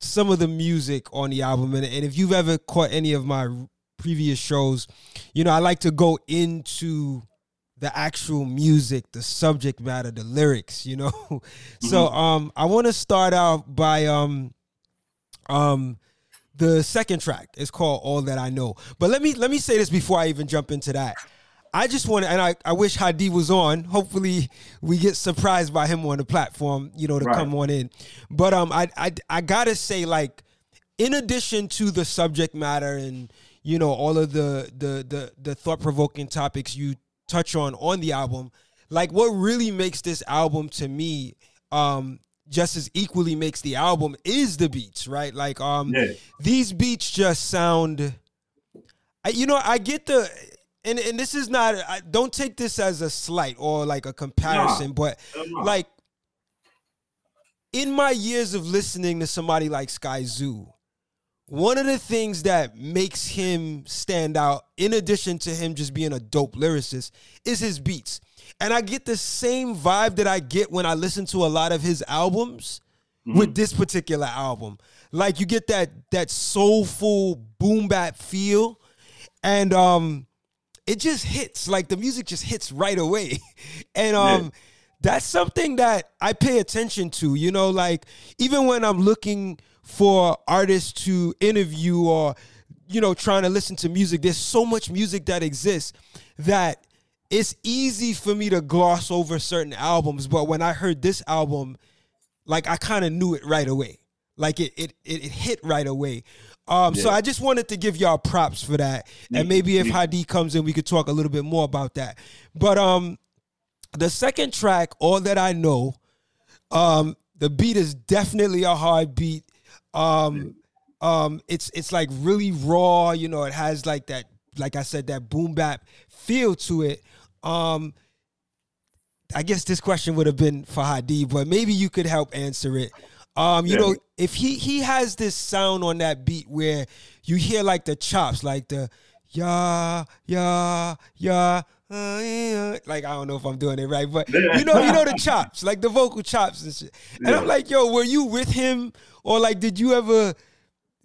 S1: some of the music on the album, and, and if you've ever caught any of my previous shows, you know, I like to go into the actual music, the subject matter, the lyrics, you know. [laughs] Mm-hmm. So um I want to start out by um um the second track is called All That I Know. But let me let me say this before I even jump into that. I just want to, and I, I wish Hadi was on. Hopefully, we get surprised by him on the platform, you know, to right. come on in. But um, I, I I gotta say, like, in addition to the subject matter and you know all of the the the, the thought provoking topics you touch on on the album, like what really makes this album to me um just as equally makes the album is the beats, right? Like um yeah. these beats just sound I, you know, I get the and and this is not I don't take this as a slight or like a comparison, nah, but like in my years of listening to somebody like Skyzoo, one of the things that makes him stand out, in addition to him just being a dope lyricist, is his beats. And I get the same vibe that I get when I listen to a lot of his albums mm-hmm. with this particular album. Like you get that that soulful boom bap feel. And um it just hits. Like the music just hits right away. [laughs] and um yeah. that's something that I pay attention to, you know, like even when I'm looking for artists to interview or you know trying to listen to music there's so much music that exists that it's easy for me to gloss over certain albums but when i heard this album like i kind of knew it right away like it it it, it hit right away um, yeah. so I just wanted to give y'all props for that, and maybe if Hadi comes in, we could talk a little bit more about that. But um, the second track, "All That I Know," um, the beat is definitely a hard beat. Um, um, it's it's like really raw. You know, it has like that, like I said, that boom bap feel to it. Um, I guess this question would have been for Hadi, but maybe you could help answer it. Um, you yeah. know, if he he has this sound on that beat where you hear like the chops, like the yeah, yeah, yeah, uh, like I don't know if I'm doing it right, but [laughs] you know, you know the chops, like the vocal chops and shit. And yeah. I'm like, yo, were you with him or like, did you ever,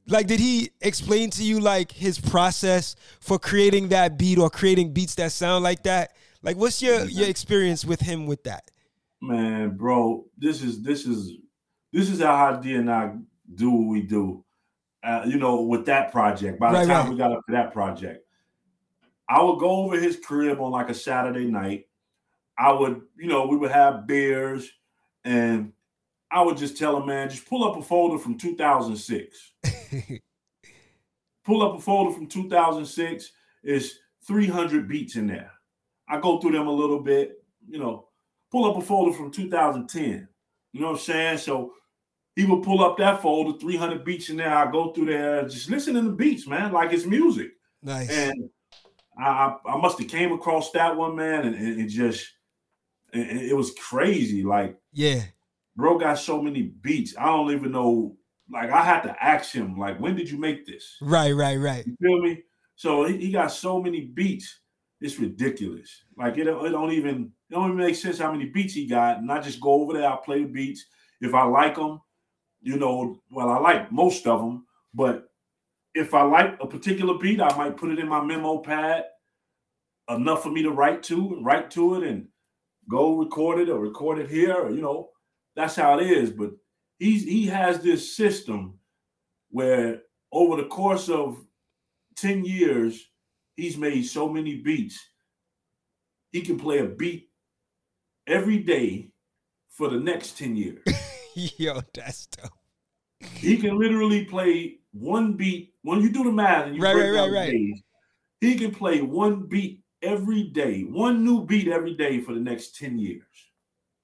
S1: like, did he explain to you like his process for creating that beat or creating beats that sound like that? Like, what's your your experience with him with that?
S2: Man, bro, this is this is this is how Hadi and I do what we do. Uh, you know, with that project. By the right, time right. we got up to that project, I would go over his crib on like a Saturday night. I would, you know, we would have beers and I would just tell him, man, just pull up a folder from 2006. [laughs] pull up a folder from 2006. It's 300 beats in there. I go through them a little bit, you know, pull up a folder from 2010. You know what I'm saying? So he would pull up that folder, 300 beats in there. I go through there, just listen to the beats, man, like it's music.
S1: Nice.
S2: And I, I must have came across that one, man, and, and it just, it, it was crazy. Like,
S1: yeah,
S2: bro got so many beats. I don't even know. Like I had to ask him, like, when did you make this?
S1: Right, right, right.
S2: You feel me? So he, he got so many beats. It's ridiculous. Like it, it don't even it don't even make sense how many beats he got. And I just go over there, I play the beats. If I like them, you know, well, I like most of them, but if I like a particular beat, I might put it in my memo pad enough for me to write to and write to it and go record it or record it here, or, you know, that's how it is. But he's he has this system where over the course of 10 years, he's made so many beats. He can play a beat every day for the next 10 years. [laughs]
S1: Yo, that's dope.
S2: He can literally play one beat. When you do the math and you
S1: right, break right, right, right. Days,
S2: he can play one beat every day, one new beat every day for the next 10 years.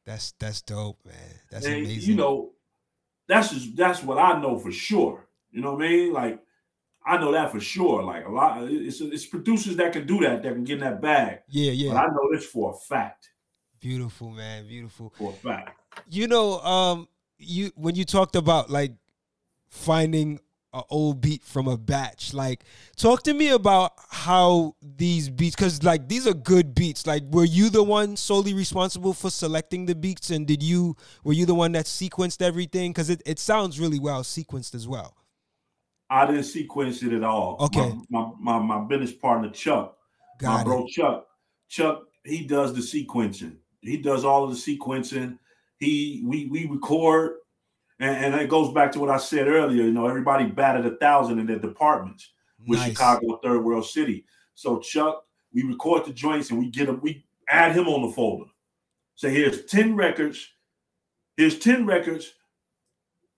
S1: That's that's dope, man. That's and, amazing.
S2: You know, that's just that's what I know for sure. You know what I mean? Like I know that for sure. Like a lot, it's it's producers that can do that that can get in that bag.
S1: Yeah, yeah.
S2: But I know this for a fact.
S1: Beautiful, man. Beautiful.
S2: For a fact.
S1: You know, um, you when you talked about like finding a old beat from a batch. Like, talk to me about how these beats, because like these are good beats. Like, were you the one solely responsible for selecting the beats, and did you were you the one that sequenced everything? Because it, it sounds really well sequenced as well.
S2: I didn't sequence it at all.
S1: Okay.
S2: My my, my, my business partner Chuck, Got my it. bro Chuck, Chuck, he does the sequencing. He does all of the sequencing. He we we record and, and it goes back to what I said earlier. You know, everybody batted a thousand in their departments with nice. Chicago, third world city. So Chuck, we record the joints and we get them, we add him on the folder. Say, here's 10 records. Here's 10 records. [laughs]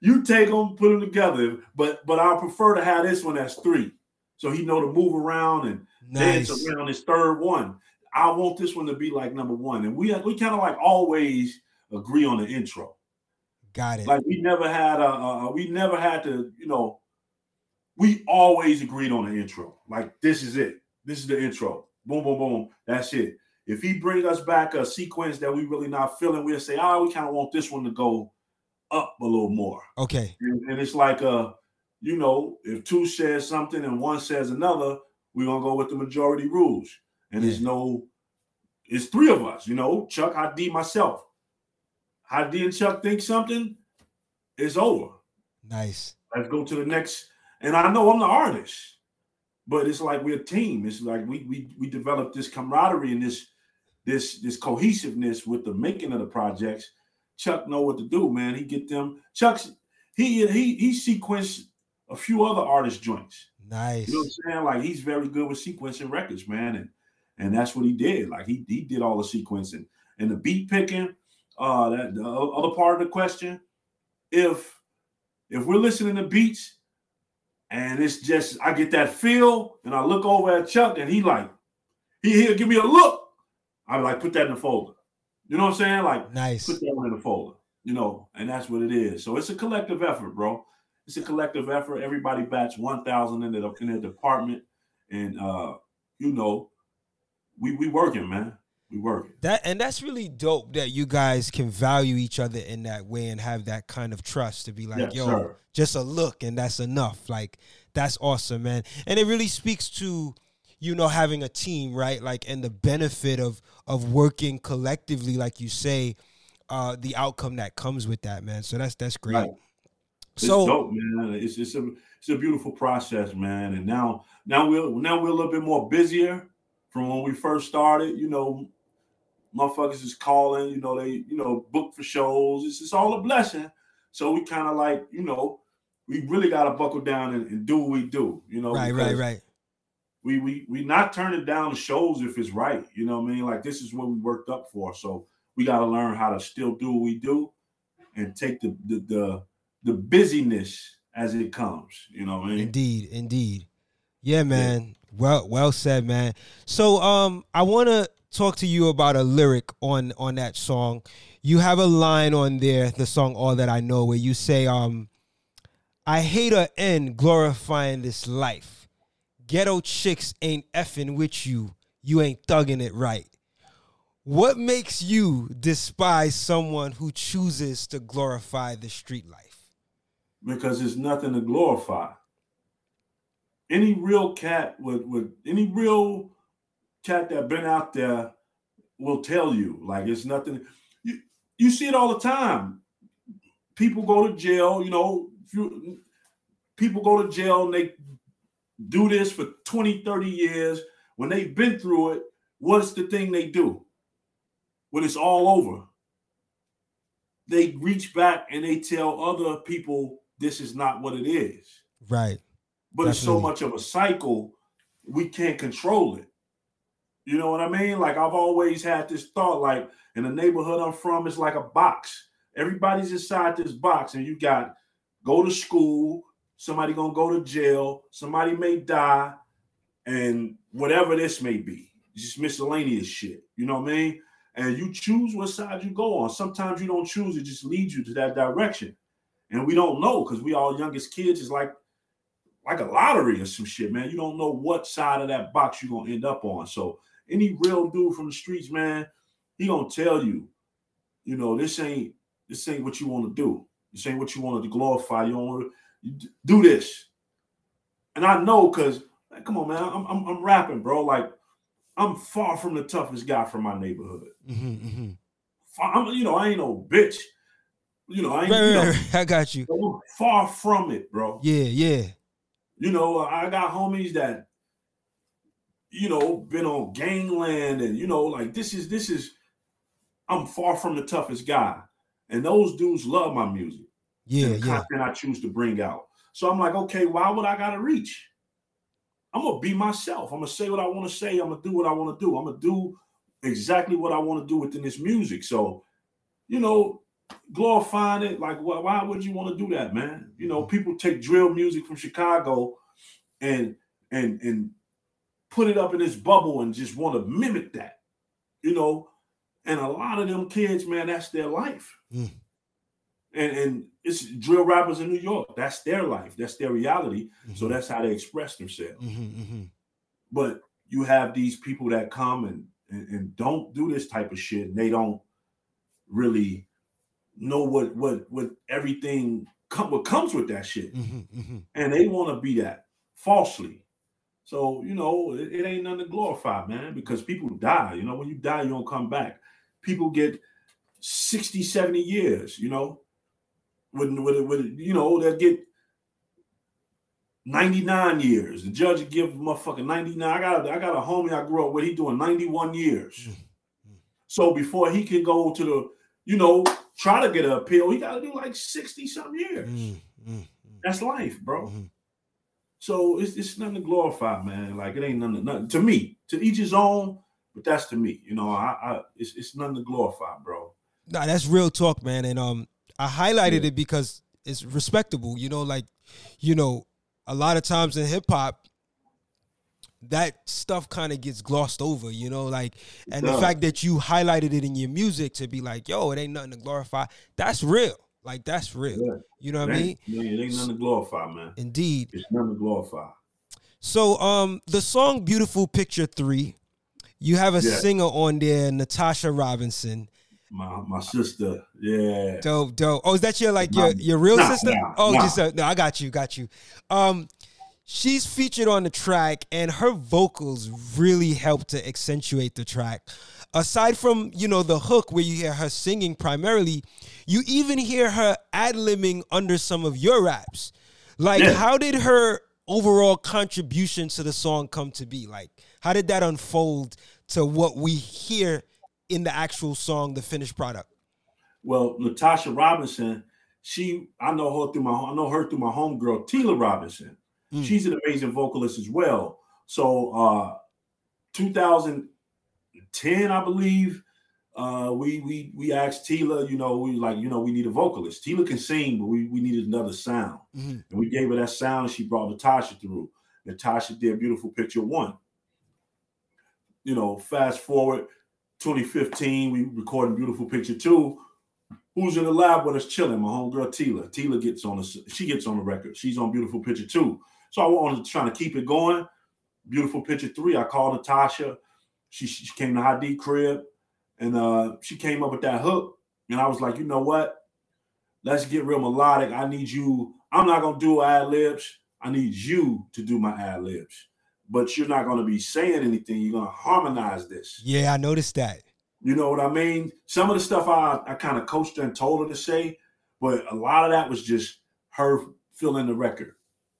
S2: you take them, put them together. But but I prefer to have this one as three. So he know to move around and nice. dance around his third one. I want this one to be like number one. And we we kind of like always agree on the intro.
S1: Got it.
S2: Like we never had a, a, we never had to, you know, we always agreed on the intro. Like this is it. This is the intro. Boom, boom, boom. That's it. If he bring us back a sequence that we really not feeling, we'll say, oh, we kind of want this one to go up a little more.
S1: Okay.
S2: And, and it's like uh, you know, if two says something and one says another, we're gonna go with the majority rules. And yeah. there's no, it's three of us, you know, Chuck, I myself. Hadi and Chuck think something, it's over.
S1: Nice.
S2: Let's go to the next. And I know I'm the artist, but it's like we're a team. It's like we we we developed this camaraderie and this this this cohesiveness with the making of the projects. Chuck know what to do, man. He get them. Chuck's he he he sequenced a few other artist joints.
S1: Nice.
S2: You know what I'm saying? Like he's very good with sequencing records, man. And and that's what he did. Like he he did all the sequencing and the beat picking uh that the other part of the question if if we're listening to beats and it's just I get that feel and I look over at Chuck and he like he he'll give me a look. I like put that in the folder. You know what I'm saying? Like
S1: nice.
S2: put that one in the folder you know and that's what it is. So it's a collective effort bro. It's a collective effort. Everybody bats 1000 in the in their department and uh you know we we working man we working.
S1: That and that's really dope that you guys can value each other in that way and have that kind of trust to be like, yes, yo, sir. just a look and that's enough. Like that's awesome, man. And it really speaks to you know having a team, right? Like and the benefit of of working collectively, like you say, uh the outcome that comes with that, man. So that's that's great. Right.
S2: So dope, man. It's it's a it's a beautiful process, man. And now now we're now we're a little bit more busier from when we first started. You know, motherfuckers is calling, you know, they, you know, book for shows. It's, it's all a blessing. So we kind of like, you know, we really got to buckle down and, and, do what we do, you know.
S1: Right, right, right.
S2: We we we not turning down the shows if it's right, you know what I mean? Like this is what we worked up for. So we got to learn how to still do what we do and take the the the, the busyness as it comes, you know what I mean?
S1: Indeed, indeed. Yeah, man. Yeah. Well, well said, man. So um I want to talk to you about a lyric on on that song. You have a line on there, the song "All That I Know," where you say, "Um, I hate a end glorifying this life. Ghetto chicks ain't effing with you. You ain't thugging it right." What makes you despise someone who chooses to glorify the street life?
S2: Because there's nothing to glorify. Any real cat would would any real cat that been out there will tell you like it's nothing. You you see it all the time. People go to jail. You know, people go to jail and they do this for 20, 30 years. When they've been through it, what's the thing they do? When it's all over, they reach back and they tell other people this is not what it is.
S1: Right.
S2: But Definitely. it's so much of a cycle, we can't control it. You know what I mean? Like I've always had this thought, like in the neighborhood I'm from, it's like a box. Everybody's inside this box, and you got go to school, somebody gonna go to jail, somebody may die, and whatever this may be. just miscellaneous shit. You know what I mean? And you choose what side you go on. Sometimes you don't choose, it just leads you to that direction. And we don't know because we all youngest kids is like like a lottery or some shit, man. You don't know what side of that box you're gonna end up on. So any real dude from the streets, man, he gonna tell you, you know, this ain't this ain't what you want to do. This ain't what you want to glorify. You don't want to do this. And I know because, like, come on, man, I'm, I'm, I'm rapping, bro. Like, I'm far from the toughest guy from my neighborhood. Mm-hmm, mm-hmm. I'm, you know, I ain't no bitch. You know, I ain't. Right, you know, right, [laughs]
S1: I got you.
S2: Far from it, bro.
S1: Yeah, yeah.
S2: You know, I got homies that, you know, been on gangland, and you know, like this is this is. I'm far from the toughest guy, and those dudes love my music.
S1: Yeah, and the
S2: yeah. content I choose to bring out. So I'm like, okay, why would I gotta reach? I'm gonna be myself. I'm gonna say what I want to say. I'm gonna do what I want to do. I'm gonna do exactly what I want to do within this music. So, you know, glorifying it, like why, why would you want to do that, man? You know, mm-hmm. people take drill music from Chicago and and and put it up in this bubble and just want to mimic that, you know. And a lot of them kids, man, that's their life. Mm. And and it's drill rappers in New York. That's their life. That's their reality. Mm-hmm. So that's how they express themselves. Mm-hmm, mm-hmm. But you have these people that come and, and, and don't do this type of shit, and they don't really know what what what everything come what comes with that shit, mm-hmm, mm-hmm. and they want to be that falsely. So you know, it, it, ain't nothing to glorify, man, because people die. You know, when you die, you don't come back. People get 60, 70 years, you know. With, with, with you know, they'll get 99 years. The judge give motherfucker 99. I got a, I got a homie I grew up with, he doing 91 years. Mm-hmm. So before he can go to the, you know, try to get an appeal, he got to do like 60 some years. Mm-hmm. That's life, bro. So it's, it's nothing to glorify, man. Like it ain't nothing, nothing to me. To each his own, but that's to me. You know, I, I it's it's nothing to glorify, bro.
S1: Nah, that's real talk, man. And um, I highlighted yeah. it because it's respectable. You know, like, you know, a lot of times in hip hop, that stuff kind of gets glossed over, you know, like, and the fact that you highlighted it in your music to be like, yo, it ain't nothing to glorify. That's real. Like that's real. Yeah. You know what I mean?
S2: Man, it ain't nothing to glorify, man.
S1: Indeed.
S2: It's nothing to glorify.
S1: So um the song Beautiful Picture 3, you have a yeah. singer on there, Natasha Robinson.
S2: My my sister, yeah.
S1: Dope, dope. Oh, is that your like your your real nah, sister? Nah, oh, nah. just uh, no, I got you, got you. Um, she's featured on the track, and her vocals really help to accentuate the track. Aside from you know the hook where you hear her singing primarily, you even hear her ad libbing under some of your raps. Like, yeah. how did her overall contribution to the song come to be? Like, how did that unfold to what we hear in the actual song, the finished product?
S2: Well, Natasha Robinson, she I know her through my I know her through my homegirl Tila Robinson. Mm. She's an amazing vocalist as well. So uh 2010, I believe, uh we we we asked Tila, you know, we like, you know, we need a vocalist. Tila can sing, but we, we needed another sound. Mm-hmm. And we gave her that sound and she brought Natasha through. Natasha did beautiful picture one. You know, fast forward 2015, we recording Beautiful Picture 2. Who's in the lab with us chilling? My homegirl Tila. Tila gets on the she gets on the record. She's on Beautiful Picture 2. So I wanted to try to keep it going. Beautiful Picture 3. I called Natasha. She, she came to Hadi crib and uh, she came up with that hook. And I was like, you know what? Let's get real melodic. I need you. I'm not gonna do ad libs. I need you to do my ad libs but you're not going to be saying anything. You're going to harmonize this.
S1: Yeah, I noticed that.
S2: You know what I mean? Some of the stuff I, I kind of coached her and told her to say, but a lot of that was just her filling the record.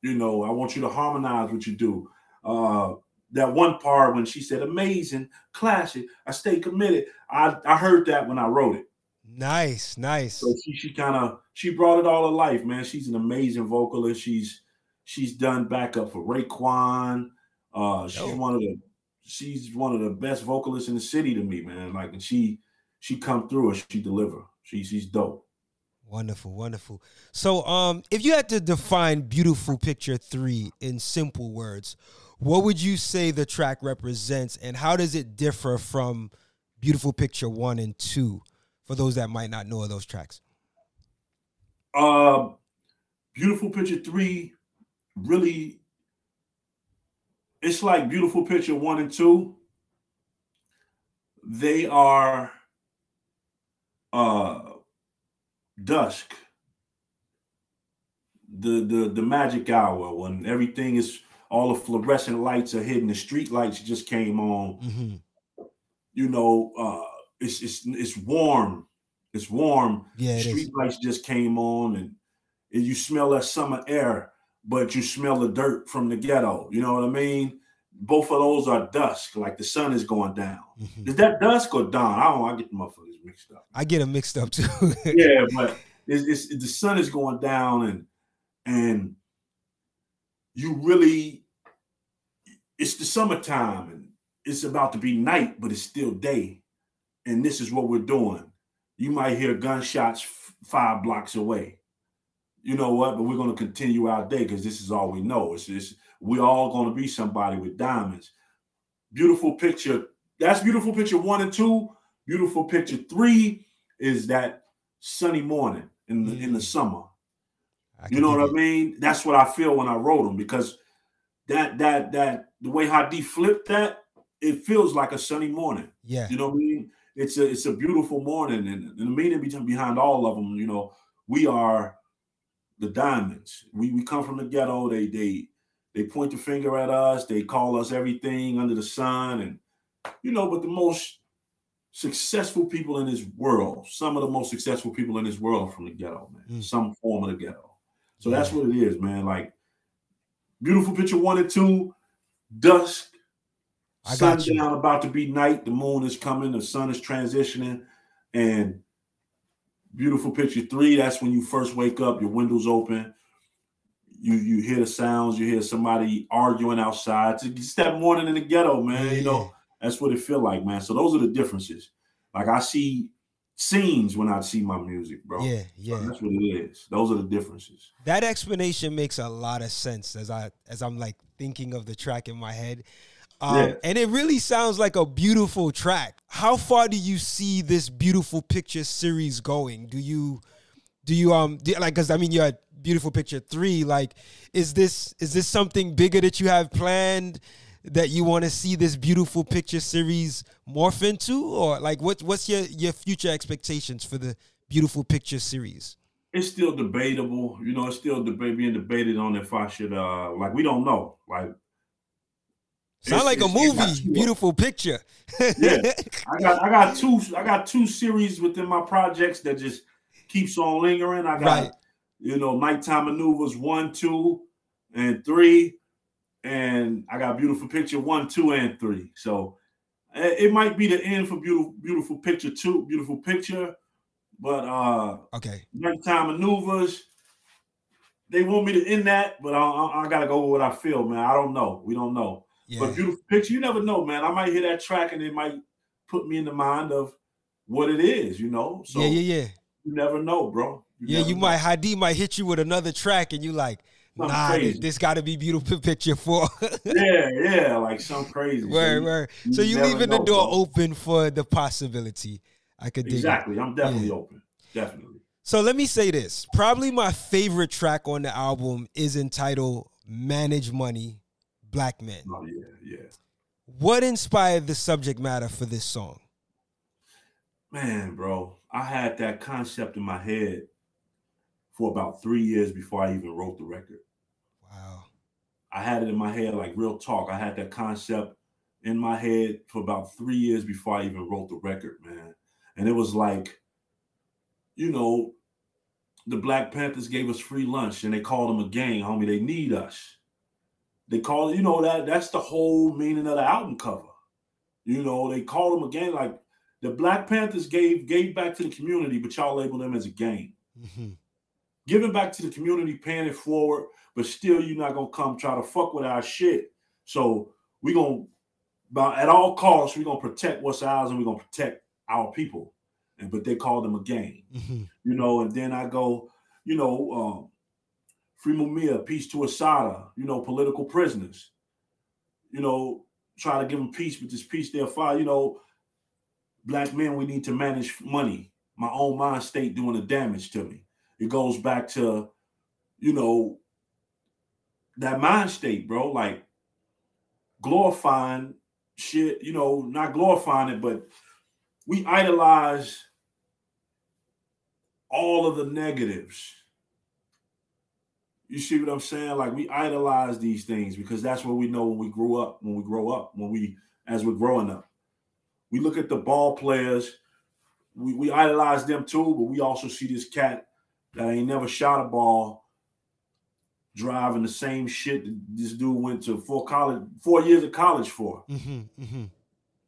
S2: You know, I want you to harmonize what you do. Uh, that one part when she said amazing, classic, I stay committed. I, I heard that when I wrote it.
S1: Nice, nice.
S2: So she she kind of she brought it all to life, man. She's an amazing vocalist. She's she's done backup for Raekwon. Uh, she's one of the she's one of the best vocalists in the city to me, man. Like, and she she come through and she deliver. She she's dope.
S1: Wonderful, wonderful. So, um, if you had to define "Beautiful Picture" three in simple words, what would you say the track represents, and how does it differ from "Beautiful Picture" one and two? For those that might not know of those tracks.
S2: Uh, "Beautiful Picture" three really it's like beautiful picture one and two. They are uh dusk. the the the magic hour when everything is all the fluorescent lights are hidden, the street lights just came on. Mm-hmm. You know, uh, it's it's it's warm. It's warm.
S1: Yeah,
S2: street lights just came on, and, and you smell that summer air, but you smell the dirt from the ghetto. You know what I mean? Both of those are dusk, like the sun is going down. Mm-hmm. Is that dusk or dawn? I don't. know. I get the motherfuckers mixed up.
S1: I get them mixed up too.
S2: yeah, [laughs] but it's, it's, the sun is going down, and and you really it's the summertime and it's about to be night, but it's still day. And this is what we're doing. You might hear gunshots f- five blocks away. You know what? But we're going to continue our day because this is all we know. It's, it's we're all going to be somebody with diamonds. Beautiful picture. That's beautiful picture one and two. Beautiful picture three is that sunny morning in the mm. in the mm. Summer. You know what. I mean? That's what I feel when I wrote them because that that that the way Hadi flipped that, it feels like a sunny morning.
S1: Yeah.
S2: You know what I mean? It's a it's a beautiful morning, and, and the meaning behind all of them, you know, we are the diamonds. We we come from the ghetto. They they they point the finger at us. They call us everything under the sun, and you know, but the most successful people in this world, some of the most successful people in this world from the ghetto, man. Mm. Some form of the ghetto. So that's what it is, man. Like beautiful picture one and two dusk, sundown about to be night. The moon is coming. The sun is transitioning, and beautiful picture three. That's when you first wake up. Your windows open. You you hear the sounds. You hear somebody arguing outside. It's that morning in the ghetto, man. Yeah. You know that's what it feel like, man. So those are the differences. Like I see scenes when I see my music, bro.
S1: Yeah, yeah.
S2: So that's what it is. Those are the differences.
S1: That explanation makes a lot of sense as I as I'm like thinking of the track in my head. Um, yeah. and it really sounds like a beautiful track. How far do you see this beautiful picture series going? Do you do you um do, like cuz I mean you had beautiful picture 3 like is this is this something bigger that you have planned? That you want to see this beautiful picture series morph into, or like what what's your your future expectations for the beautiful picture series?
S2: It's still debatable, you know. It's still debate being debated on if I should uh like we don't know like.
S1: Sound like a movie, beautiful picture.
S2: yeah, [laughs] I got I got two I got two series within my projects that just keeps on lingering. I got right. you know nighttime maneuvers one, two, and three and I got beautiful picture one, two, and three. So eh, it might be the end for beautiful, beautiful picture two, beautiful picture. But uh
S1: okay,
S2: nighttime maneuvers. They want me to end that, but I, I, I, gotta go with what I feel, man. I don't know. We don't know. Yeah. But beautiful picture, you never know, man. I might hear that track and it might put me in the mind of what it is, you know.
S1: So yeah, yeah, yeah.
S2: You never know, bro.
S1: You yeah, you know. might Hadi might hit you with another track, and you like, nah, crazy. this, got to be beautiful [laughs] picture for. [laughs]
S2: yeah, yeah, like some crazy.
S1: Where, so where? so you leaving the door open for the possibility. I could
S2: exactly. I'm definitely yeah. open. Definitely.
S1: So let me say this. Probably my favorite track on the album is entitled "Manage Money, Black Men."
S2: Oh yeah, yeah.
S1: What inspired the subject matter for this song?
S2: Man, bro, I had that concept in my head for about three years before I even wrote the record. I had it in my head, like real talk. I had that concept in my head for about three years before I even wrote the record, man. And it was like, you know, the Black Panthers gave us free lunch and they called them a gang, homie. They need us. They call you know, that that's the whole meaning of the album cover. You know, they call them a gang. Like the Black Panthers gave gave back to the community, but y'all label them as a gang. Mm-hmm giving back to the community, paying it forward, but still you're not gonna come try to fuck with our shit. So we're gonna at all costs, we're gonna protect what's ours and we're gonna protect our people. And but they call them a gang, mm-hmm. you know, and then I go, you know, um, Free Mumia, peace to Assata, you know, political prisoners, you know, try to give them peace, but this peace they'll find, you know, black men, we need to manage money. My own mind state doing the damage to me. It goes back to, you know, that mind state, bro. Like glorifying shit, you know, not glorifying it, but we idolize all of the negatives. you see what I'm saying? Like we idolize these things because that's what we know when we grow up, when we grow up, when we as we're growing up. We look at the ball players, we, we idolize them too, but we also see this cat that ain't never shot a ball driving the same shit that this dude went to four college, four years of college for. Mm-hmm, mm-hmm.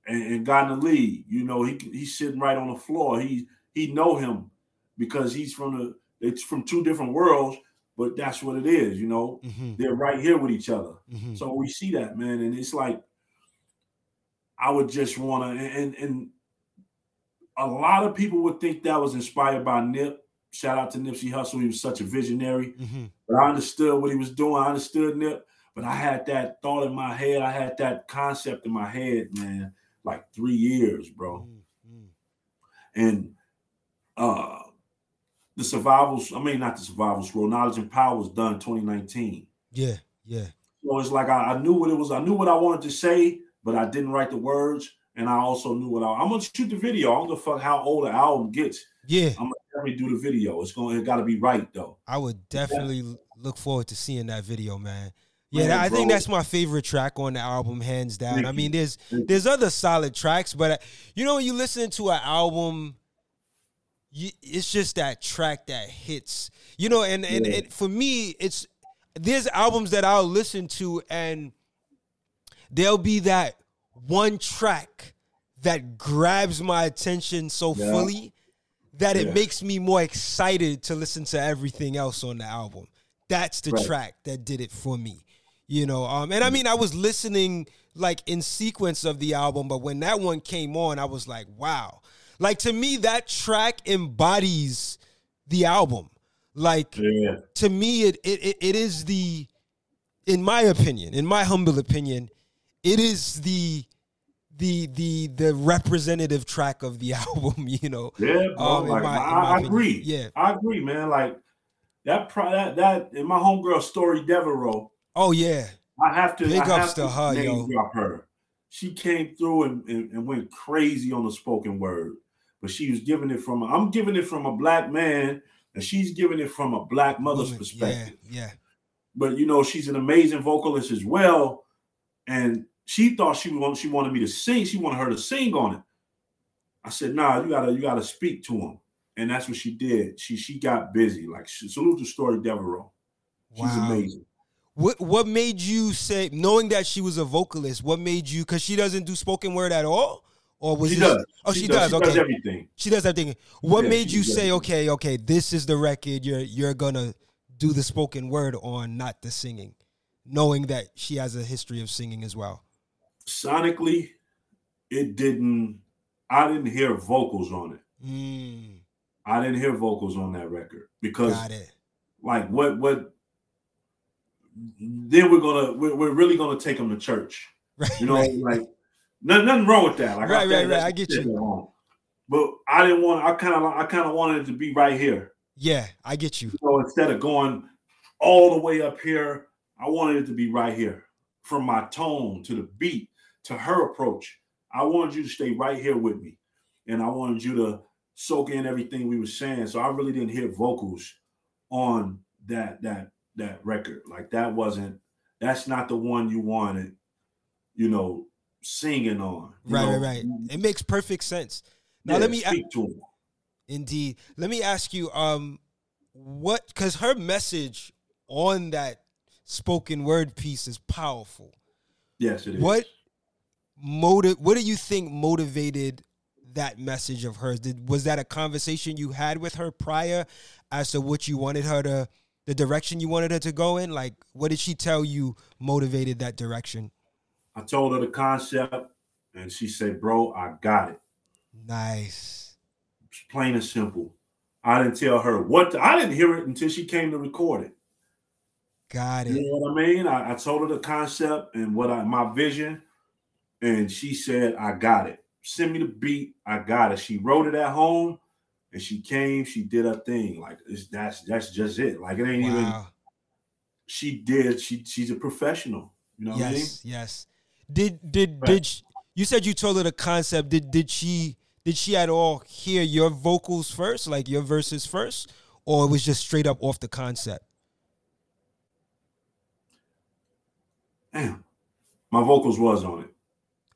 S2: And, and, got in the league. You know, he he's sitting right on the floor. He he know him because he's from the it's from two different worlds, but that's what it is, you know. Mm-hmm. They're right here with each other. Mm-hmm. So we see that, man, and it's like I would just want to and and a lot of people would think that was inspired by Nip. Shout out to Nipsey Hussle. He was such a visionary. Mm-hmm. But I understood what he was doing. I understood Nip, but I had that thought in my head. I had that concept in my head, man, like three years, bro. Mm-hmm. And uh the survival, I mean, not the survival scroll, knowledge and power was done 2019.
S1: Yeah, yeah.
S2: So it's like I, I, knew what it was, I knew what I wanted to say, but I didn't write the words. And I also knew what I, I'm gonna shoot the video. I don't give a fuck how old the album gets.
S1: Yeah.
S2: I'm gonna definitely do the video. It's going to it gotta be right though.
S1: I would definitely yeah. look forward to seeing that video, man. Yeah, man, I think that's my favorite track on the album, hands down. Thank I mean, there's there's other solid tracks, but uh, you know, when you listen to an album you, it's just that track that hits, you know. And and, yeah. and for me, it's there's albums that I'll listen to, and there'll be that one track that grabs my attention so yeah. fully that it yeah. makes me more excited to listen to everything else on the album. That's the right. track that did it for me. You know, um, and I mean I was listening like in sequence of the album, but when that one came on, I was like, wow. Like to me, that track embodies the album. Like yeah. to me, it, it it is the, in my opinion, in my humble opinion, it is the the the the representative track of the [laughs] album. You know.
S2: Yeah, bro. Um, like, my, I, I agree.
S1: Yeah,
S2: I agree, man. Like that. Pro, that that in my homegirl story, Devereaux.
S1: Oh yeah.
S2: I have to.
S1: Big
S2: I
S1: ups to her, yo.
S2: Drop her. She came through and, and, and went crazy on the spoken word but she was giving it from. i I'm giving it from a black man, and she's giving it from a black mother's Woman, perspective.
S1: Yeah, yeah.
S2: But you know, she's an amazing vocalist as well, and she thought she wanted she wanted me to sing. She wanted her to sing on it. I said, "Nah, you gotta you gotta speak to him," and that's what she did. She she got busy. Like salute to Story Devereaux. She's wow. amazing.
S1: What what made you say, knowing that she was a vocalist? What made you? Because she doesn't do spoken word at all. Or was
S2: she
S1: this,
S2: does?
S1: Oh, she, she does.
S2: does.
S1: okay,
S2: does everything.
S1: She does everything. What yeah, made you say, okay, okay, this is the record you're you're gonna do the spoken word on, not the singing, knowing that she has a history of singing as well?
S2: Sonically, it didn't. I didn't hear vocals on it.
S1: Mm.
S2: I didn't hear vocals on that record because, like, what what? Then we're gonna we're, we're really gonna take them to church. [laughs] Right, you know, right. like Nothing, nothing wrong with that.
S1: Like right, right, right. I get you.
S2: But I didn't want. I kind of, I kind of wanted it to be right here.
S1: Yeah, I get you.
S2: So instead of going all the way up here, I wanted it to be right here, from my tone to the beat to her approach. I wanted you to stay right here with me, and I wanted you to soak in everything we were saying. So I really didn't hear vocals on that that that record. Like that wasn't. That's not the one you wanted. You know, singing on.
S1: Right, know? right, right. It makes perfect sense. Now
S2: yeah,
S1: let me
S2: speak to him.
S1: Indeed. Let me ask you, um, what because her message on that spoken word piece is powerful.
S2: Yes, it is.
S1: What motive what do you think motivated that message of hers? Did was that a conversation you had with her prior as to what you wanted her to the direction you wanted her to go in? Like what did she tell you motivated that direction?
S2: I told her the concept, and she said, "Bro, I got it."
S1: Nice.
S2: It's plain and simple. I didn't tell her what. To, I didn't hear it until she came to record it.
S1: Got it.
S2: You know what I mean? I, I told her the concept and what I my vision, and she said, "I got it." Send me the beat. I got it. She wrote it at home, and she came. She did her thing. Like that's that's just it. Like it ain't wow. even. She did. She she's a professional. You know
S1: yes,
S2: I mean?
S1: Yes. Did did right. did she, you said you told her the concept? Did did she did she at all hear your vocals first, like your verses first, or it was just straight up off the concept?
S2: damn, my vocals was on it.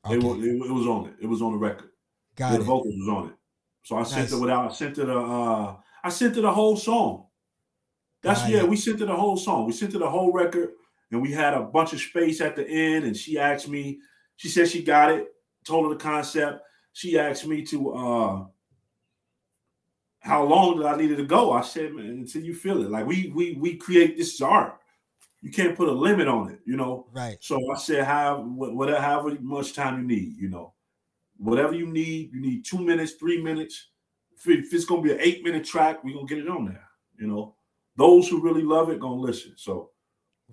S2: Okay. It, was, it, was on it. It was on the record. Got the it. vocals was on it. So I nice. sent it without. I sent it a. Uh, I sent it a whole song. That's Got yeah. It. We sent it a whole song. We sent it a whole record, and we had a bunch of space at the end. And she asked me. She said she got it. Told her the concept. She asked me to. uh how long did I needed to go? I said, man, until you feel it. Like we we we create this art you can't put a limit on it, you know.
S1: Right.
S2: So I said, have whatever, however much time you need, you know, whatever you need. You need two minutes, three minutes. If it's gonna be an eight minute track, we're gonna get it on there. You know, those who really love it gonna listen. So,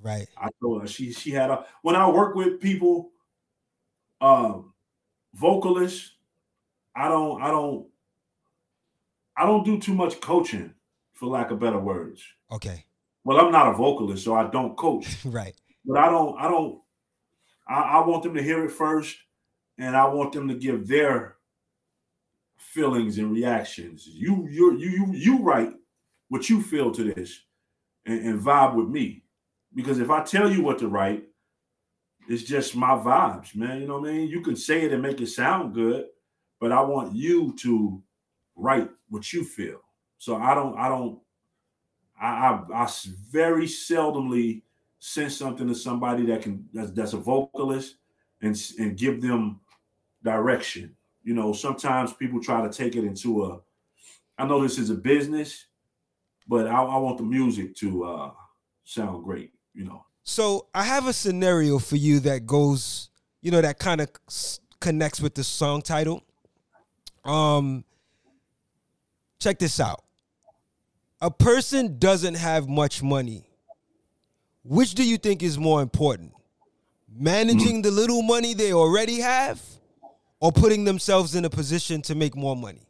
S1: right.
S2: I told her she she had a when I work with people, um, vocalists. I don't I don't I don't do too much coaching, for lack of better words.
S1: Okay
S2: well, I'm not a vocalist, so I don't coach. [laughs]
S1: right.
S2: But I don't, I don't, I, I want them to hear it first, and I want them to give their feelings and reactions. You, you, you, you write what you feel to this, and, and vibe with me, because if I tell you what to write, it's just my vibes, man. You know what I mean? You can say it and make it sound good, but I want you to write what you feel. So I don't, I don't I, I, I very seldomly send something to somebody that can that's, that's a vocalist and and give them direction. You know, sometimes people try to take it into a. I know this is a business, but I, I want the music to uh, sound great. You know.
S1: So I have a scenario for you that goes, you know, that kind of connects with the song title. Um, check this out a person doesn't have much money, which do you think is more important? Managing the little money they already have or putting themselves in a position to make more money?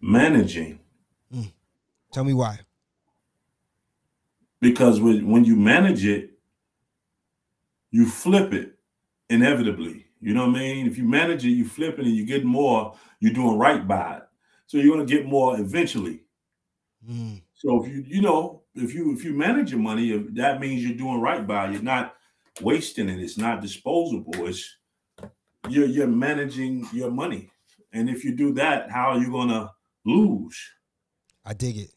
S2: Managing.
S1: Mm. Tell me why.
S2: Because when you manage it, you flip it inevitably. You know what I mean? If you manage it, you flip it and you get more, you're doing right by it. So you're gonna get more eventually. Mm. So if you you know if you if you manage your money, that means you're doing right by it. You're not wasting it. It's not disposable. It's you're you're managing your money. And if you do that, how are you gonna lose?
S1: I dig it.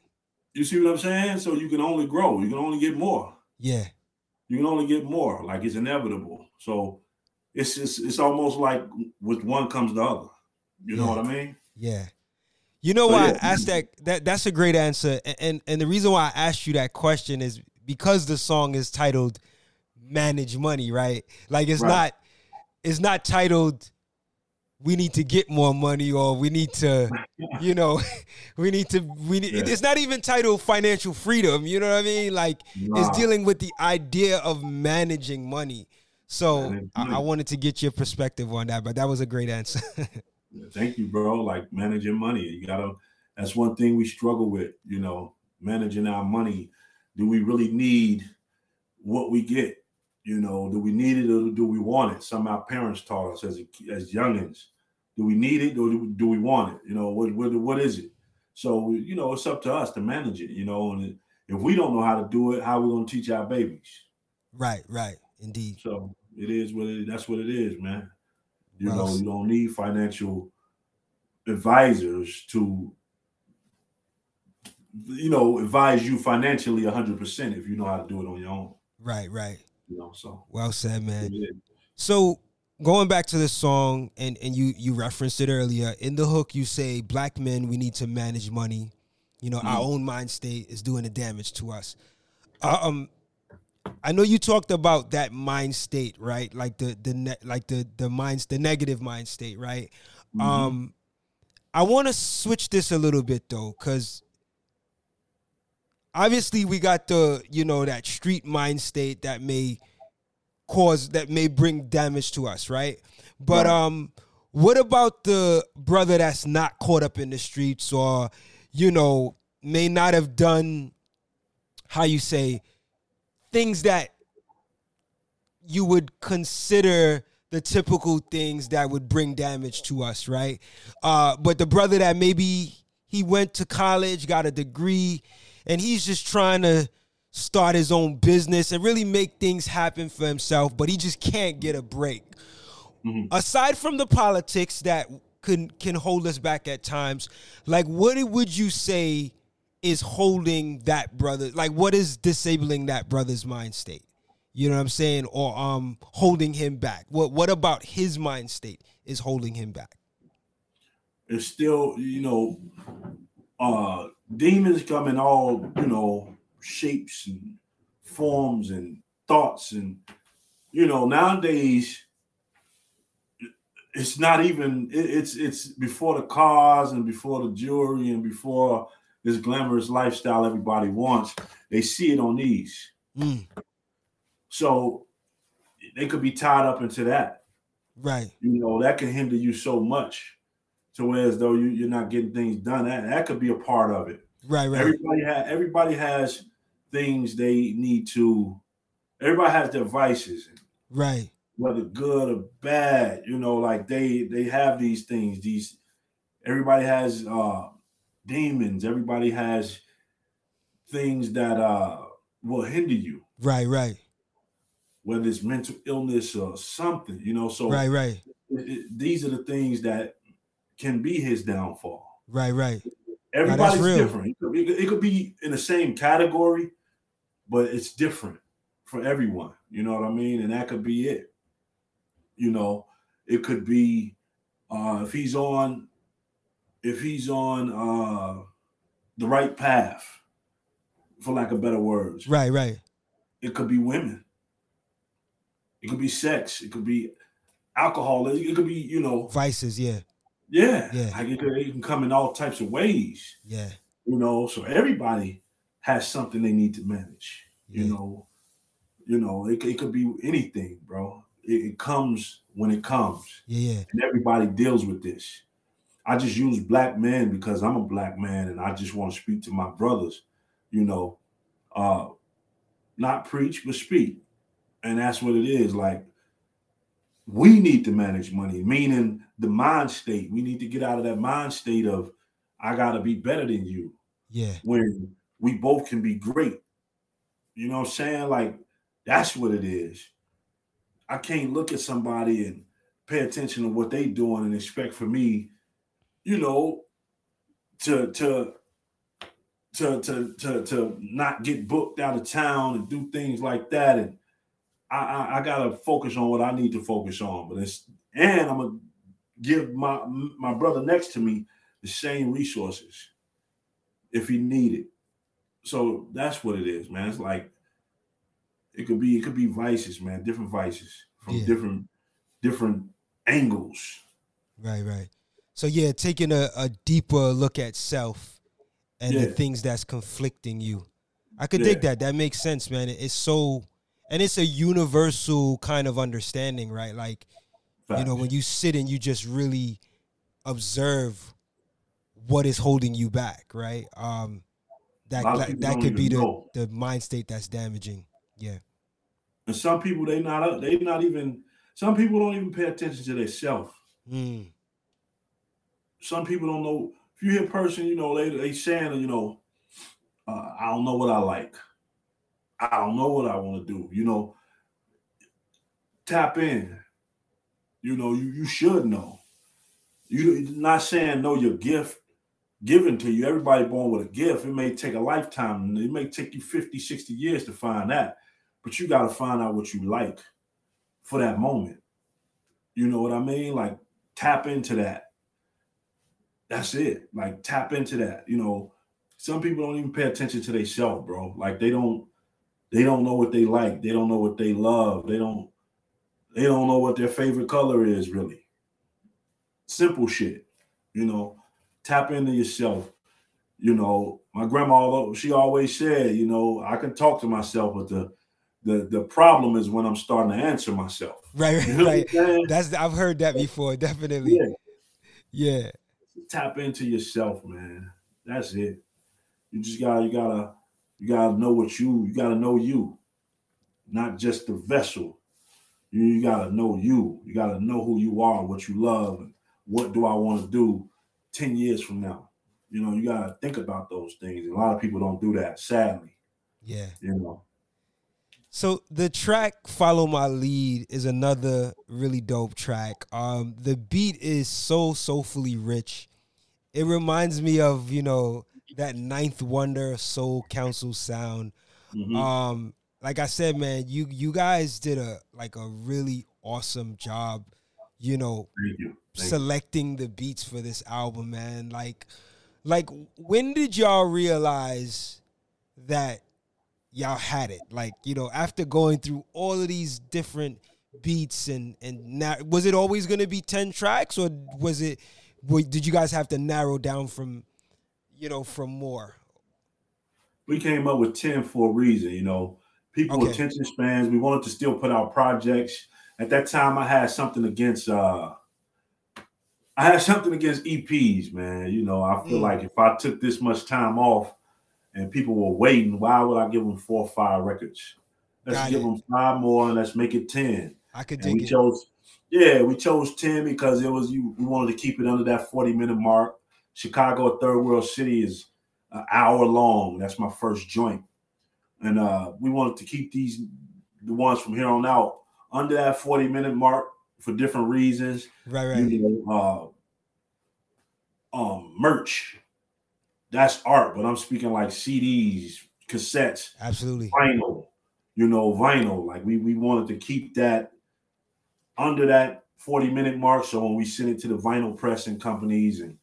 S2: You see what I'm saying? So you can only grow. You can only get more.
S1: Yeah.
S2: You can only get more. Like it's inevitable. So it's just it's almost like with one comes the other. You know what I mean?
S1: Yeah. You know so, why yeah. I asked that that that's a great answer. And, and and the reason why I asked you that question is because the song is titled Manage Money, right? Like it's right. not it's not titled we need to get more money or we need to [laughs] you know [laughs] we need to we need, yeah. it's not even titled financial freedom you know what i mean like nah. it's dealing with the idea of managing money so I, I, wanted to get your perspective on that, but that was a great answer.
S2: Thank you, bro. Like managing money, you gotta. That's one thing we struggle with. You know, managing our money. Do we really need what we get? You know, do we need it or do we want it? Some of our parents taught us as as youngins. Do we need it or do we want it? You know, what what what is it? So you know, it's up to us to manage it. You know, and if we don't know how to do it, how are we going to teach our babies?
S1: Right, right, indeed.
S2: So it is what it. That's what it is, man. You know, you don't need financial advisors to, you know, advise you financially hundred percent if you know how to do it on your own.
S1: Right, right.
S2: You know, so
S1: well said, man. So going back to this song, and and you you referenced it earlier in the hook. You say, "Black men, we need to manage money." You know, mm-hmm. our own mind state is doing the damage to us. Uh, um, I know you talked about that mind state, right? Like the the ne- like the the minds the negative mind state, right? Mm-hmm. Um I want to switch this a little bit though cuz obviously we got the, you know, that street mind state that may cause that may bring damage to us, right? But right. um what about the brother that's not caught up in the streets or you know, may not have done how you say things that you would consider the typical things that would bring damage to us, right? Uh, but the brother that maybe he went to college, got a degree, and he's just trying to start his own business and really make things happen for himself, but he just can't get a break. Mm-hmm. Aside from the politics that can can hold us back at times, like what would you say is holding that brother? Like what is disabling that brother's mind state? You know what I'm saying? Or um holding him back. What what about his mind state is holding him back?
S2: It's still, you know, uh demons come in all, you know, shapes and forms and thoughts and you know nowadays it's not even it's it's before the cars and before the jewelry and before this glamorous lifestyle everybody wants they see it on these mm. so they could be tied up into that
S1: right
S2: you know that can hinder you so much to where as though you, you're not getting things done that, that could be a part of it
S1: right right
S2: everybody has everybody has things they need to. Everybody has their vices,
S1: right?
S2: Whether good or bad, you know, like they they have these things. These everybody has uh demons. Everybody has things that uh will hinder you.
S1: Right, right.
S2: Whether it's mental illness or something, you know. So
S1: right, right.
S2: It, it, these are the things that can be his downfall.
S1: Right, right.
S2: Everybody's different. It could, it could, be in the same category, but it's different for everyone. You know what I mean? And that could be it. You know, it could be uh, if he's on if he's on uh, the right path, for lack of better words.
S1: Right, right.
S2: It could be women. It could be sex. It could be alcohol. It could be, you know,
S1: vices. Yeah.
S2: Yeah. Yeah. Like it, it can come in all types of ways.
S1: Yeah.
S2: You know, so everybody has something they need to manage. You yeah. know, you know, it, it could be anything, bro. It, it, comes when it comes.
S1: Yeah, yeah.
S2: And everybody deals with this. I just use black men because I'm a black man and I just want to speak to my brothers, you know, uh not preach but speak. And that's what it is. Like we need to manage money, meaning the mind state. We need to get out of that mind state of I gotta be better than you.
S1: Yeah.
S2: When we both can be great. You know what I'm saying? Like that's what it is. I can't look at somebody and pay attention to what they doing and expect for me, you know, to to to to to to not get booked out of town and do things like that. And I, I, I gotta focus on what I need to focus on. But it's and I'm gonna give my my brother next to me the same resources if he needed. So that's what it is, man. It's like it could be it could be vices, man, different vices from yeah. different different angles.
S1: Right, right. So yeah, taking a, a deeper look at self and yeah. the things that's conflicting you. I could yeah. dig that. That makes sense, man. It's so and it's a universal kind of understanding, right? Like, Fact. you know, when you sit and you just really observe what is holding you back, right? Um, that that, that could be the, the mind state that's damaging. Yeah.
S2: And some people they not they not even some people don't even pay attention to themselves. Mm. Some people don't know. If you hear a person, you know, they they saying, you know, uh, I don't know what I like. I don't know what I want to do. You know, tap in. You know, you, you should know. You not saying know your gift given to you. Everybody born with a gift. It may take a lifetime. It may take you 50, 60 years to find that. But you got to find out what you like for that moment. You know what I mean? Like tap into that. That's it. Like tap into that. You know, some people don't even pay attention to themselves, bro. Like they don't they don't know what they like. They don't know what they love. They don't they don't know what their favorite color is really. Simple shit. You know, tap into yourself. You know, my grandma, she always said, you know, I can talk to myself, but the the the problem is when I'm starting to answer myself.
S1: Right, right, you know right. That's I've heard that before. Definitely. Yeah. yeah.
S2: Tap into yourself, man. That's it. You just gotta, you gotta, you gotta know what you, you gotta know you, not just the vessel. You, you gotta know you. You gotta know who you are, what you love, and what do I want to do 10 years from now. You know, you gotta think about those things. A lot of people don't do that, sadly.
S1: Yeah.
S2: You know.
S1: So the track "Follow My Lead" is another really dope track. Um, the beat is so soulfully rich. It reminds me of you know that Ninth Wonder Soul Council sound. Mm-hmm. Um, like I said, man, you you guys did a like a really awesome job. You know,
S2: Thank you. Thank
S1: selecting the beats for this album, man. Like, like when did y'all realize that y'all had it? Like, you know, after going through all of these different beats and and now was it always going to be 10 tracks or was it did you guys have to narrow down from you know from more
S2: we came up with 10 for a reason you know people okay. attention spans we wanted to still put out projects at that time i had something against uh i had something against eps man you know i feel mm. like if i took this much time off and people were waiting, why would I give them four or five records? Let's Got give it. them five more and let's make it ten.
S1: I could
S2: and
S1: we
S2: it. chose, yeah, we chose ten because it was you. We wanted to keep it under that forty minute mark. Chicago, a third world city, is an hour long. That's my first joint, and uh, we wanted to keep these the ones from here on out under that forty minute mark for different reasons.
S1: Right, right.
S2: You know, uh, um, merch that's art, but I'm speaking like CDs, cassettes,
S1: absolutely
S2: vinyl, you know, vinyl. Like we we wanted to keep that under that 40 minute mark. So when we send it to the vinyl pressing companies and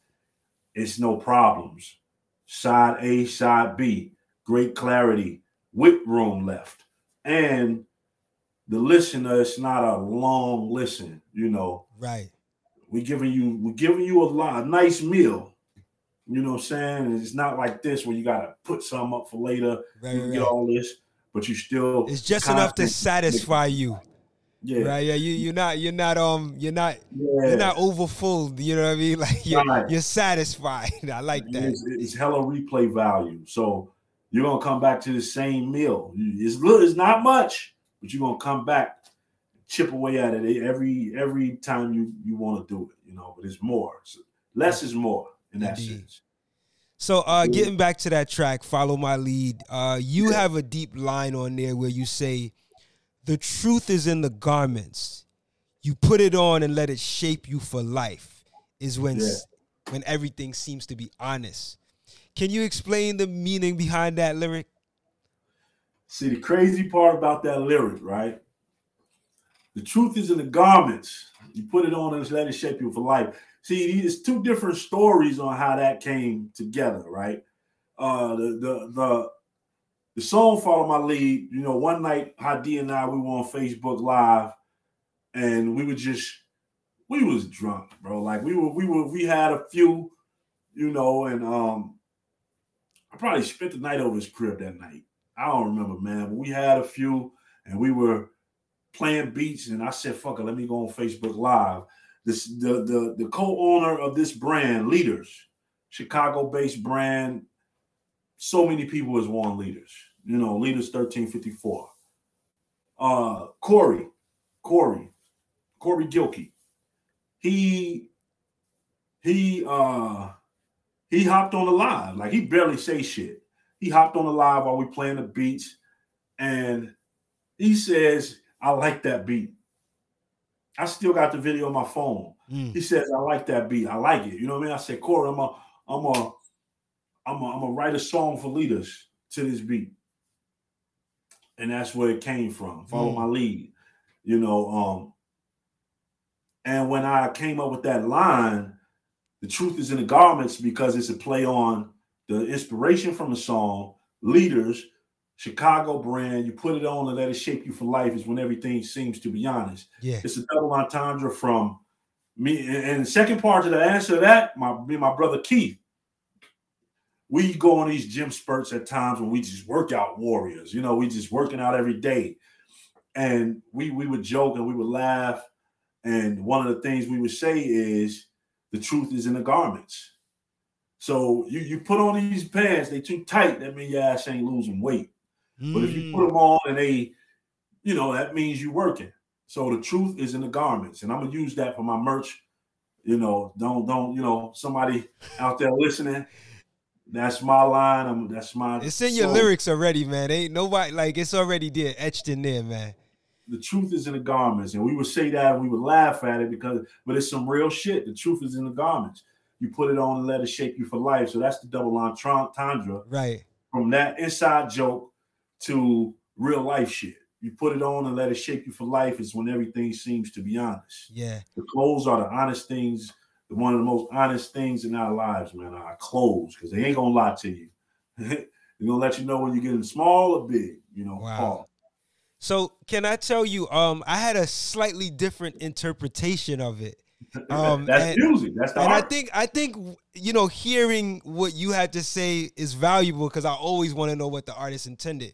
S2: it's no problems. Side A, side B, great clarity, with room left. And the listener, it's not a long listen, you know.
S1: Right.
S2: We're giving you we're giving you a lot, a nice meal you know what I'm saying? It's not like this where you gotta put some up for later. Right, you right, get all this, but you still
S1: it's just enough to satisfy you.
S2: Yeah.
S1: Right. Yeah. You you're not you're not um you're not yeah. you're not over full. You know what I mean? [laughs] Like you're right. you're satisfied. [laughs] I like that.
S2: It's, it's hella replay value. So you're gonna come back to the same meal. It's good. It's not much, but you're gonna come back, chip away at it every every time you you want to do it. You know, but it's more. So less is more in that Indeed. sense.
S1: So uh getting back to that track, follow my lead. Uh you have a deep line on there where you say the truth is in the garments. You put it on and let it shape you for life is when yeah. when everything seems to be honest. Can you explain the meaning behind that lyric?
S2: See, the crazy part about that lyric, right? The truth is in the garments. You put it on and let it shape you for life see, it's two different stories on how that came together, right? Uh, the the the the song "Follow My Lead." You know, one night, Hadi and I we were on Facebook Live, and we were just we was drunk, bro. Like we were we were we had a few, you know, and um, I probably spent the night over his crib that night. I don't remember, man, but we had a few, and we were playing beats, and I said, "Fuck it, let me go on Facebook Live." this the the, the co-owner of this brand, Leaders, Chicago-based brand. So many people has worn Leaders. You know, Leaders 1354. Uh Corey, Corey, Corey Gilkey. He he uh he hopped on the live. Like he barely say shit. He hopped on the live while we playing the beats, and he says, I like that beat. I still got the video on my phone. Mm. He says, I like that beat. I like it. You know what I mean? I said, Corey, I'm a, I'm a, I'm a, I'm a write a song for leaders to this beat. And that's where it came from. Follow mm. my lead. You know, um, and when I came up with that line, the truth is in the garments because it's a play on the inspiration from the song, leaders, Chicago brand. You put it on and let it shape you for life is when everything seems to be honest.
S1: Yeah.
S2: It's a double entendre from me. And the second part to the answer to that, my me my brother Keith. We go on these gym spurts at times when we just work out warriors. You know, we just working out every day. And we we would joke and we would laugh. And one of the things we would say is the truth is in the garments. So you, you put on these pants, they too tight, that means your ass ain't losing weight. Mm. But if you put mm. them on and they, you know, that means you working. So the truth is in the garments, and I'm gonna use that for my merch. You know, don't don't you know somebody out there listening. That's my line. I'm, that's my.
S1: It's in your lyrics already, man. Ain't nobody like it's already there, etched in there, man.
S2: The truth is in the garments, and we would say that and we would laugh at it because, but it's some real shit. The truth is in the garments. You put it on and let it shape you for life. So that's the double entendre,
S1: right?
S2: From that inside joke to real life shit. You put it on and let it shape you for life is when everything seems to be honest.
S1: Yeah.
S2: The clothes are the honest things, one of the most honest things in our lives, man. Our clothes, because they ain't gonna lie to you. [laughs] They're gonna let you know when you're getting small or big, you know. Wow.
S1: So can I tell you, um, I had a slightly different interpretation of it. [laughs]
S2: Um, That's and, music. That's the
S1: and
S2: art.
S1: I think I think you know hearing what you had to say is valuable because I always want to know what the artist intended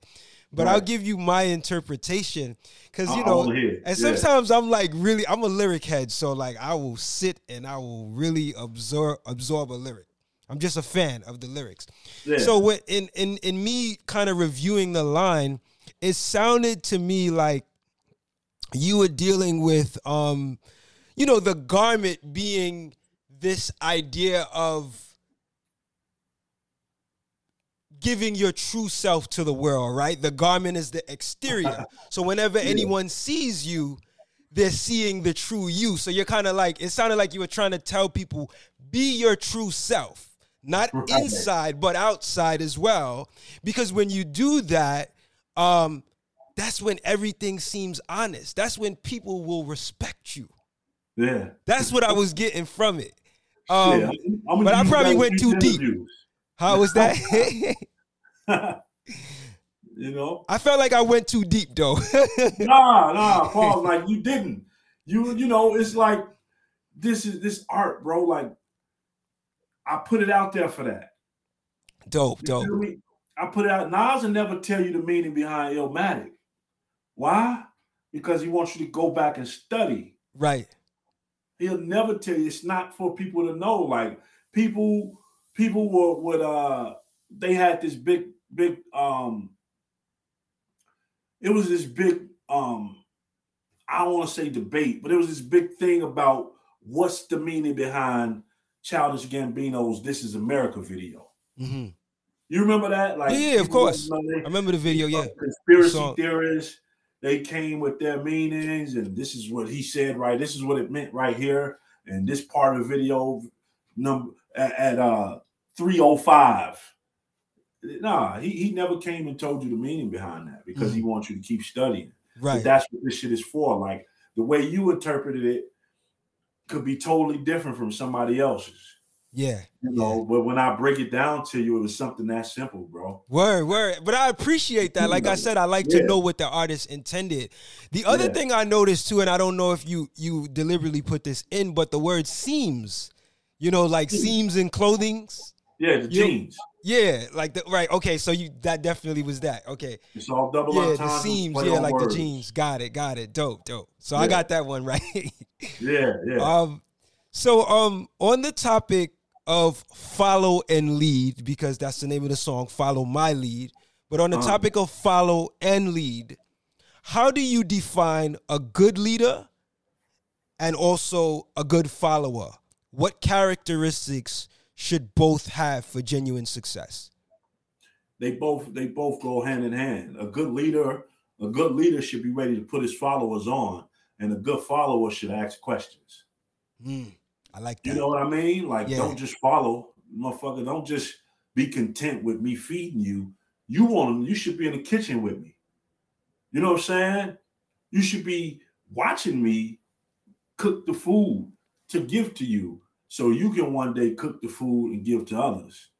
S1: but right. I'll give you my interpretation because you know, and sometimes yeah. I'm like really, I'm a lyric head, so like I will sit and I will really absorb absorb a lyric. I'm just a fan of the lyrics. Yeah. So when in in in me kind of reviewing the line, it sounded to me like you were dealing with um, you know, the garment being this idea of giving your true self to the world, right? The garment is the exterior. [laughs] so whenever yeah. anyone sees you, they're seeing the true you. So you're kind of like, it sounded like you were trying to tell people, be your true self, not inside, but outside as well. Because when you do that, um, that's when everything seems honest. That's when people will respect you.
S2: Yeah.
S1: That's what I was getting from it. Um, yeah, but I probably went too deep. How was that? [laughs] [laughs] [laughs]
S2: you know,
S1: I felt like I went too deep though. [laughs]
S2: nah, nah, Paul, like you didn't. You, you know, it's like this is this art, bro. Like I put it out there for that.
S1: Dope, you dope.
S2: I put it out. Nas will never tell you the meaning behind Illmatic. Why? Because he wants you to go back and study.
S1: Right.
S2: He'll never tell you. It's not for people to know. Like people, people were would uh they had this big, big um it was this big um I don't want to say debate, but it was this big thing about what's the meaning behind Childish Gambino's "This Is America" video.
S1: Mm-hmm.
S2: You remember that?
S1: Like, yeah, of course. I remember the video. Yeah,
S2: conspiracy theorists they came with their meanings, and this is what he said. Right, this is what it meant right here, and this part of the video number at, at uh 305 Nah, he, he never came and told you the meaning behind that because mm he wants you to keep studying.
S1: Right.
S2: But that's what this shit is for. Like the way you interpreted it could be totally different from somebody else's.
S1: Yeah.
S2: You know,
S1: yeah.
S2: but when I break it down to you, it was something that simple, bro.
S1: Word, word. But I appreciate that. Like I said, I like yeah. to know what the artist intended. The other yeah. thing I noticed too, and I don't know if you you deliberately put this in, but the word seams, you know, like seams in clothings.
S2: Yeah, the jeans.
S1: Yeah, like the right. Okay, so you that definitely was that. Okay,
S2: it's all double.
S1: Yeah, the seams. Yeah, like words. the jeans. Got it. Got it. Dope. Dope. So yeah. I got that one [laughs] right.
S2: yeah. Yeah.
S1: Um. So um on the topic of follow and lead because that's the name of the song. Follow my lead. But on the uh-huh. topic of follow and lead, how do you define a good leader and also a good follower? What characteristics should both have for genuine success?
S2: They both they both go hand in hand. A good leader, a good leader should be ready to put his followers on, and a good follower should ask questions.
S1: Mm, I like that.
S2: You know what I mean? Like, yeah. don't just follow, motherfucker. Don't just be content with me feeding you. You want them, you should be in the kitchen with me. You know what I'm saying? You should be watching me cook the food to give to you so you can one day cook the food and give to others.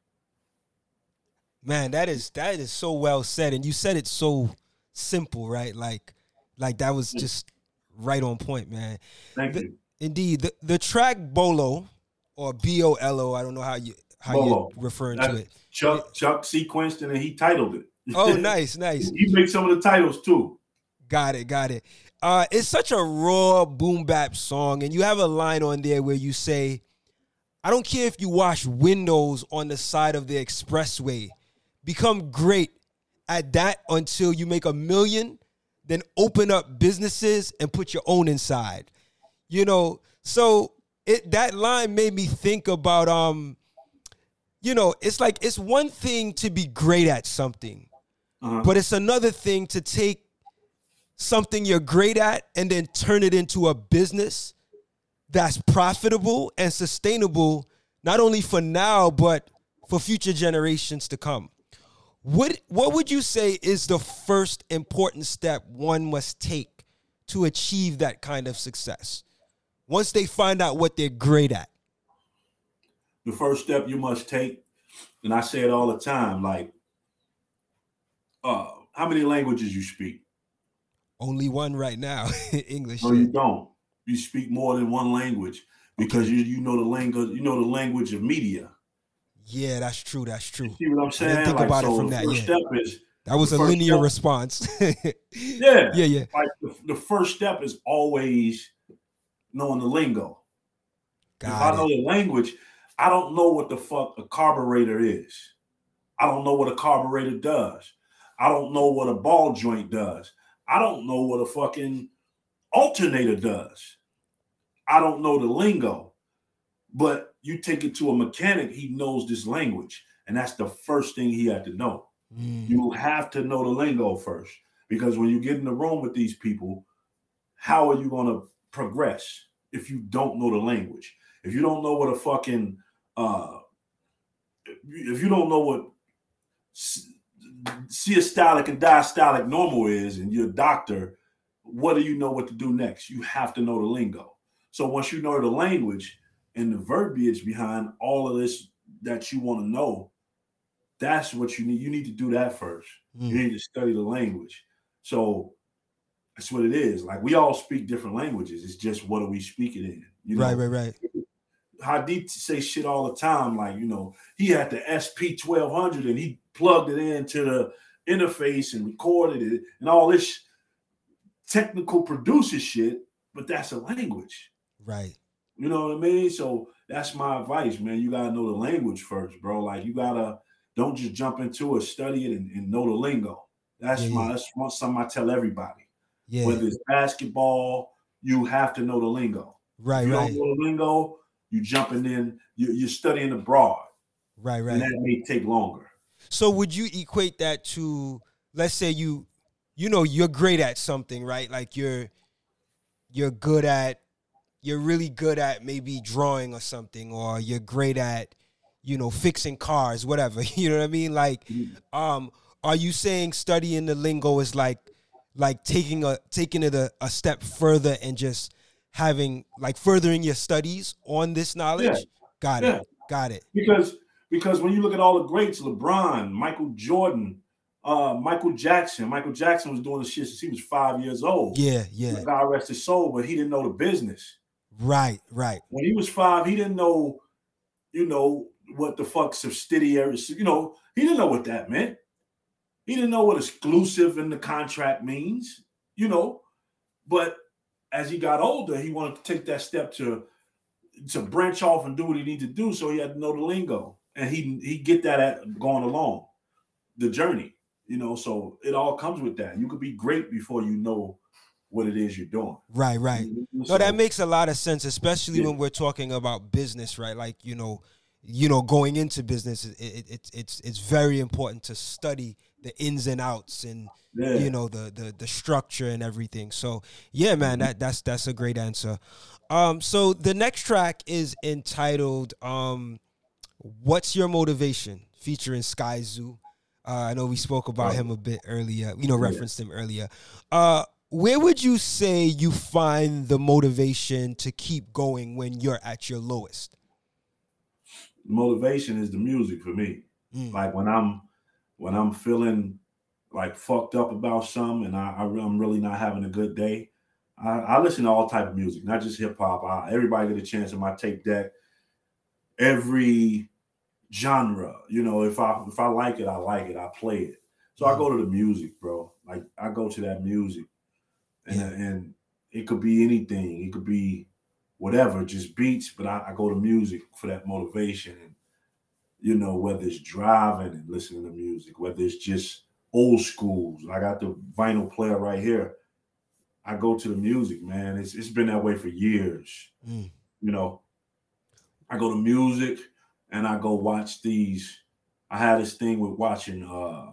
S1: Man, that is that is so well said, and you said it so simple, right? Like, like that was just right on point, man.
S2: Thank
S1: the,
S2: you.
S1: Indeed, the, the track Bolo or B O L O, I don't know how you how Bolo. you're referring That's to it.
S2: Chuck Chuck sequenced and he titled it.
S1: Oh, [laughs] nice, nice.
S2: he makes some of the titles too.
S1: Got it, got it. Uh, it's such a raw boom bap song, and you have a line on there where you say, I don't care if you wash windows on the side of the expressway. Become great at that until you make a million, then open up businesses and put your own inside. You know, so it that line made me think about um you know, it's like it's one thing to be great at something, uh-huh. but it's another thing to take something you're great at and then turn it into a business that's profitable and sustainable, not only for now, but for future generations to come. What what would you say is the first important step one must take to achieve that kind of success? Once they find out what they're great at.
S2: The first step you must take, and I say it all the time, like uh how many languages you speak?
S1: Only one right now, [laughs] English.
S2: No, you don't. You speak more than one language because you you know the language you know the language of media.
S1: Yeah, that's true. That's true.
S2: You see what I'm saying? Think like, about so it from that. First yeah. step is
S1: that was a linear step, response. [laughs]
S2: yeah,
S1: yeah, yeah.
S2: Like the, the, first step is always knowing the lingo. Got if it. I know the language, I don't know what the fuck a carburetor is. I don't know what a carburetor does. I don't know what a ball joint does. I don't know what a fucking alternator does. I don't know the lingo. But you take it to a mechanic, he knows this language. And that's the first thing he had to know. Mm. You have to know the lingo first. Because when you get in the room with these people, how are you going to progress if you don't know the language? If you don't know what a fucking uh if you don't know what systolic and diastolic normal is and you're a doctor, what do you know what to do next? You have to know the lingo. So once you know the language, and the verbiage behind all of this that you want to know, that's what you need. You need to do that first. Mm. You need to study the language. So that's what it is. Like we all speak different languages. It's just what are we speaking in?
S1: You know? Right, right, right.
S2: Hadith say shit all the time. Like you know, he had the SP twelve hundred and he plugged it into the interface and recorded it and all this technical producer shit. But that's a language,
S1: right?
S2: You know what I mean? So that's my advice, man. You gotta know the language first, bro. Like you gotta don't just jump into it, study it, and, and know the lingo. That's yeah, my that's one something I tell everybody. Yeah. Whether it's basketball, you have to know the lingo.
S1: Right,
S2: if you
S1: right.
S2: don't know the lingo, you're jumping in, you, you're studying abroad.
S1: Right, right.
S2: And that may take longer.
S1: So would you equate that to let's say you you know you're great at something, right? Like you're you're good at you're really good at maybe drawing or something, or you're great at, you know, fixing cars, whatever. [laughs] You know what I mean? Like, mm-hmm. um, are you saying studying the lingo is like like taking a taking it a, a step further and just having like furthering your studies on this knowledge? Yeah. Got yeah. it. Got it.
S2: Because because when you look at all the greats, LeBron, Michael Jordan, uh, Michael Jackson. Michael Jackson was doing the shit since he was five years old.
S1: Yeah, yeah.
S2: God rest his soul, but he didn't know the business.
S1: Right, right.
S2: When he was five, he didn't know, you know, what the fuck subsidiaries, you know, he didn't know what that meant. He didn't know what exclusive in the contract means, you know. But as he got older, he wanted to take that step to to branch off and do what he needed to do. So he had to know the lingo. And he he get that at going along the journey, you know. So it all comes with that. You could be great before you know what it is you're doing.
S1: Right, right. So, no, that makes a lot of sense, especially yeah. when we're talking about business, right? Like you know, you know, going into business, it, it, it it's it's very important to study the ins and outs and yeah. you know the, the the structure and everything. So yeah, man, that that's that's a great answer. Um, so the next track is entitled um, "What's Your Motivation?" featuring Skyzoo. Uh, I know we spoke about oh. him a bit earlier. You know, referenced yeah. him earlier. Uh, where would you say you find the motivation to keep going when you're at your lowest?
S2: Motivation is the music for me. Mm. Like when I'm when I'm feeling like fucked up about something and I, I am really not having a good day, I, I, listen to all type of music, not just hip hop. Everybody get a chance in my tape deck. Every genre, you know, if I if I like it, I like it. I play it. So mm. I go to the music, bro. Like I go to that music and yeah. and it could be anything. It could be whatever, just beats. But I, I, go to music for that motivation, and you know whether it's driving and listening to music, whether it's just old schools. I got the vinyl player right here. I go to the music, man. It's it's been that way for years. Mm. You know, I go to music and I go watch these. I had this thing with watching uh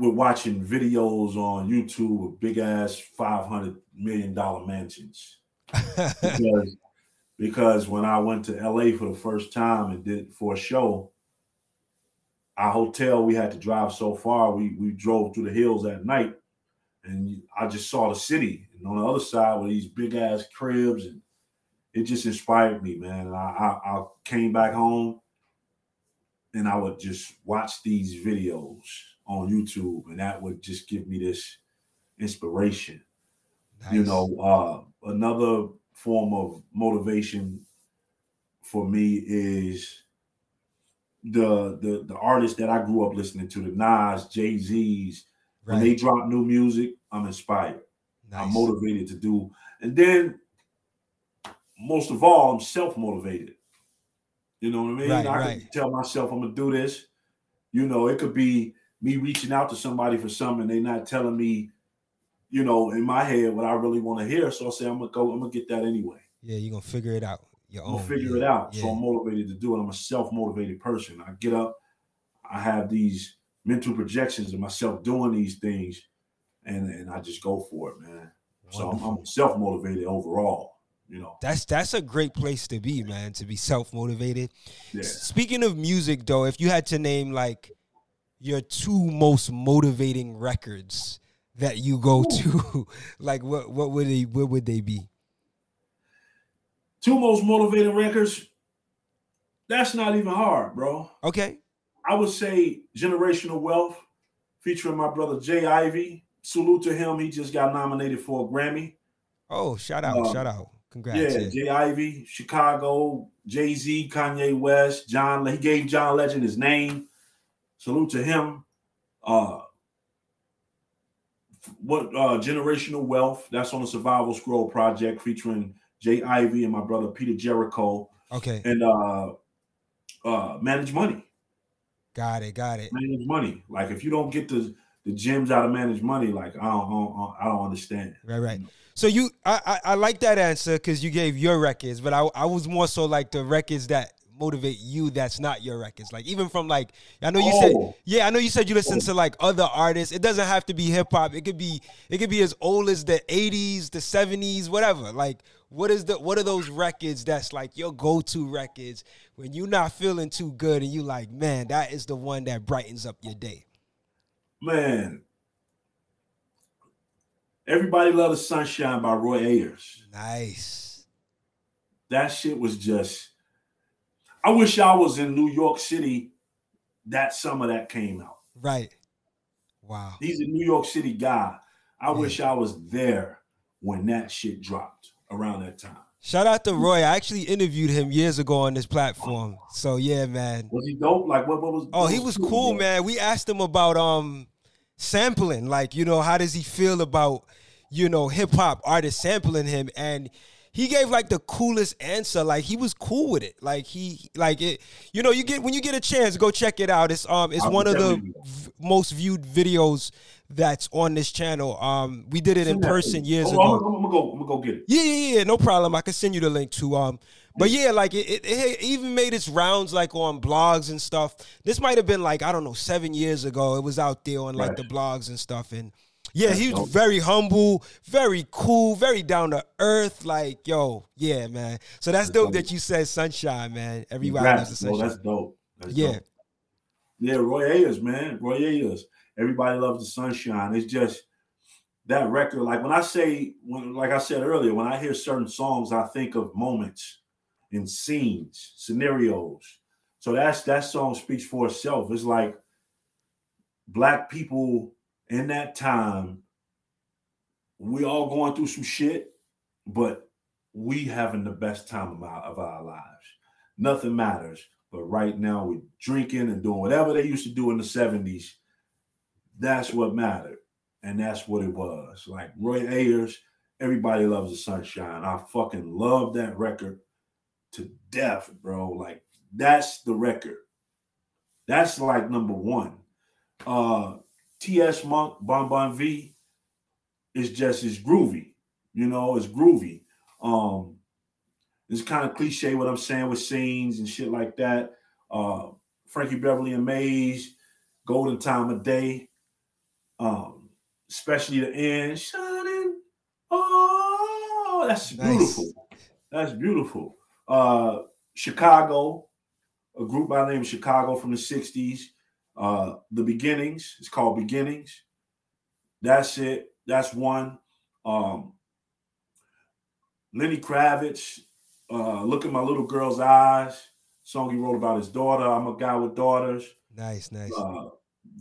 S2: with watching videos on YouTube of big ass five hundred million dollar mansions. [laughs] because, because when I went to LA for the first time and did for a show, our hotel we had to drive so far. We we drove through the hills at night, and I just saw the city. And on the other side were these big ass cribs, and it just inspired me, man. And I, I, I came back home, and I would just watch these videos on YouTube, and that would just give me this inspiration. Nice. You know, uh, another form of motivation for me is the the the artists that I grew up listening to, the Nas, Jay Z's. Right. When they drop new music, I'm inspired. Nice. I'm motivated to do, and then most of all, I'm self motivated. You know what I mean? Right, I right. can tell myself I'm gonna do this. You know, it could be me reaching out to somebody for something, they not telling me, you know, in my head what I really want to hear. So I say I'm gonna go. I'm gonna get that anyway.
S1: Yeah, you're gonna figure it out. Your
S2: own. figure yeah. it out. Yeah. So I'm motivated to do it. I'm a self motivated person. I get up. I have these mental projections of myself doing these things, and and I just go for it, man. Wonderful. So I'm, I'm self motivated overall. You know,
S1: that's that's a great place to be, man. To be self motivated. Yeah. Speaking of music, though, if you had to name like your two most motivating records that you go to, [laughs] like what what would they what would they be?
S2: Two most motivating records. That's not even hard, bro.
S1: Okay.
S2: I would say Generational Wealth, featuring my brother J. Ivy. Salute to him. He just got nominated for a Grammy.
S1: Oh, shout out, uh, shout out. Congrats.
S2: Yeah, J. Ivy, Chicago, Jay Z, Kanye West, John. He gave John Legend his name. Salute to him. Uh, what uh, generational wealth? That's on the Survival Scroll project featuring J. Ivy and my brother Peter Jericho.
S1: Okay.
S2: And uh, uh, manage money.
S1: Got it. Got it.
S2: Manage money. Like if you don't get the the gems out of manage money, like I don't, I don't, I don't understand.
S1: Right. Right. So you, I, I, I like that answer because you gave your records, but I, I was more so like the records that motivate you that's not your records. Like even from like i know you oh. said yeah i know you said you listen to like other artists. It doesn't have to be hip-hop. It could be it could be as old as the 80s the 70s whatever. Like what is the what are those records that's like your go-to records when you're not feeling too good and you like man that is the one that brightens up your day?
S2: Man everybody loves sunshine by roy ayers.
S1: Nice.
S2: That shit was just I wish I was in New York City that summer that came out.
S1: Right. Wow.
S2: He's a New York City guy. I yeah. wish I was there when that shit dropped around that time.
S1: Shout out to Roy. I actually interviewed him years ago on this platform. So yeah, man.
S2: Was he dope? Like what, what was
S1: Oh, what he was, was cool, man. We asked him about um sampling. Like, you know, how does he feel about, you know, hip hop artists sampling him? And he gave like the coolest answer. Like he was cool with it. Like he like it. You know, you get when you get a chance, go check it out. It's um, it's one of the v- most viewed videos that's on this channel. Um, we did it in person years oh,
S2: ago. I'm, I'm, gonna go. I'm gonna go get it.
S1: Yeah, yeah, yeah. No problem. I can send you the link to um. But yeah, like it, it, it, even made its rounds like on blogs and stuff. This might have been like I don't know seven years ago. It was out there on like right. the blogs and stuff, and yeah, he was very humble, very cool, very down to earth. Like, yo, yeah, man. So that's, that's dope, dope, that you said sunshine, man. Everybody loves the sunshine.
S2: Oh, that's dope. That's yeah. Dope. Yeah, Roy Ayers, man. Roy Ayers. Everybody loves the sunshine. It's just that record. Like when I say, when like I said earlier, when I hear certain songs, I think of moments and scenes, scenarios. So that's that song speaks for itself. It's like black people in that time, we all going through some shit, but we having the best time of our, of our lives. Nothing matters. But right now we're drinking and doing whatever they used to do in the 70s. That's what mattered. And that's what it was. Like Roy Ayers, everybody loves the sunshine. I fucking love that record to death, bro. Like that's the record. That's like number one. Uh T.S. Monk, Bon Bon Vie is just as groovy. You know, it's groovy. Um, it's kind of cliche what I'm saying with scenes and shit like that. Uh, Frankie Beverly and Maze, Golden Time of Day, um, especially the end, shining. Oh, that's nice. beautiful. That's beautiful. Uh, Chicago, a group by the name of Chicago from the 60s. Uh, the Beginnings, it's called Beginnings. That's it. That's one. Um, Lenny Kravitz, uh, Look at My Little Girl's Eyes, song he wrote about his daughter. I'm a guy with daughters.
S1: Nice, nice.
S2: Uh,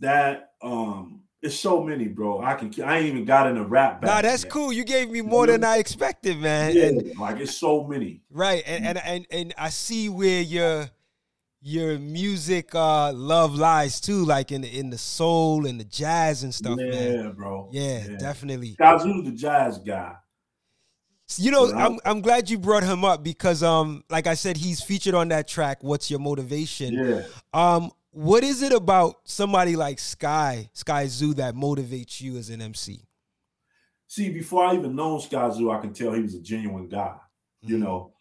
S2: that um it's so many, bro. I can I ain't even got in a rap
S1: Nah, that's yet. cool. You gave me more than I expected, man.
S2: Yeah, and, like it's so many.
S1: Right. And and and, and I see where your your music uh love lies too, like in the in the soul and the jazz and stuff,
S2: yeah,
S1: man.
S2: bro.
S1: Yeah, yeah. definitely.
S2: Skyzoo's the jazz guy.
S1: You know, I'm I'm glad you brought him up because um like I said he's featured on that track What's Your Motivation?
S2: Yeah.
S1: Um what is it about somebody like Sky, Skyzoo that motivates you as an MC?
S2: See, before I even known Skyzoo, I can tell he was a genuine guy. Mm-hmm. You know,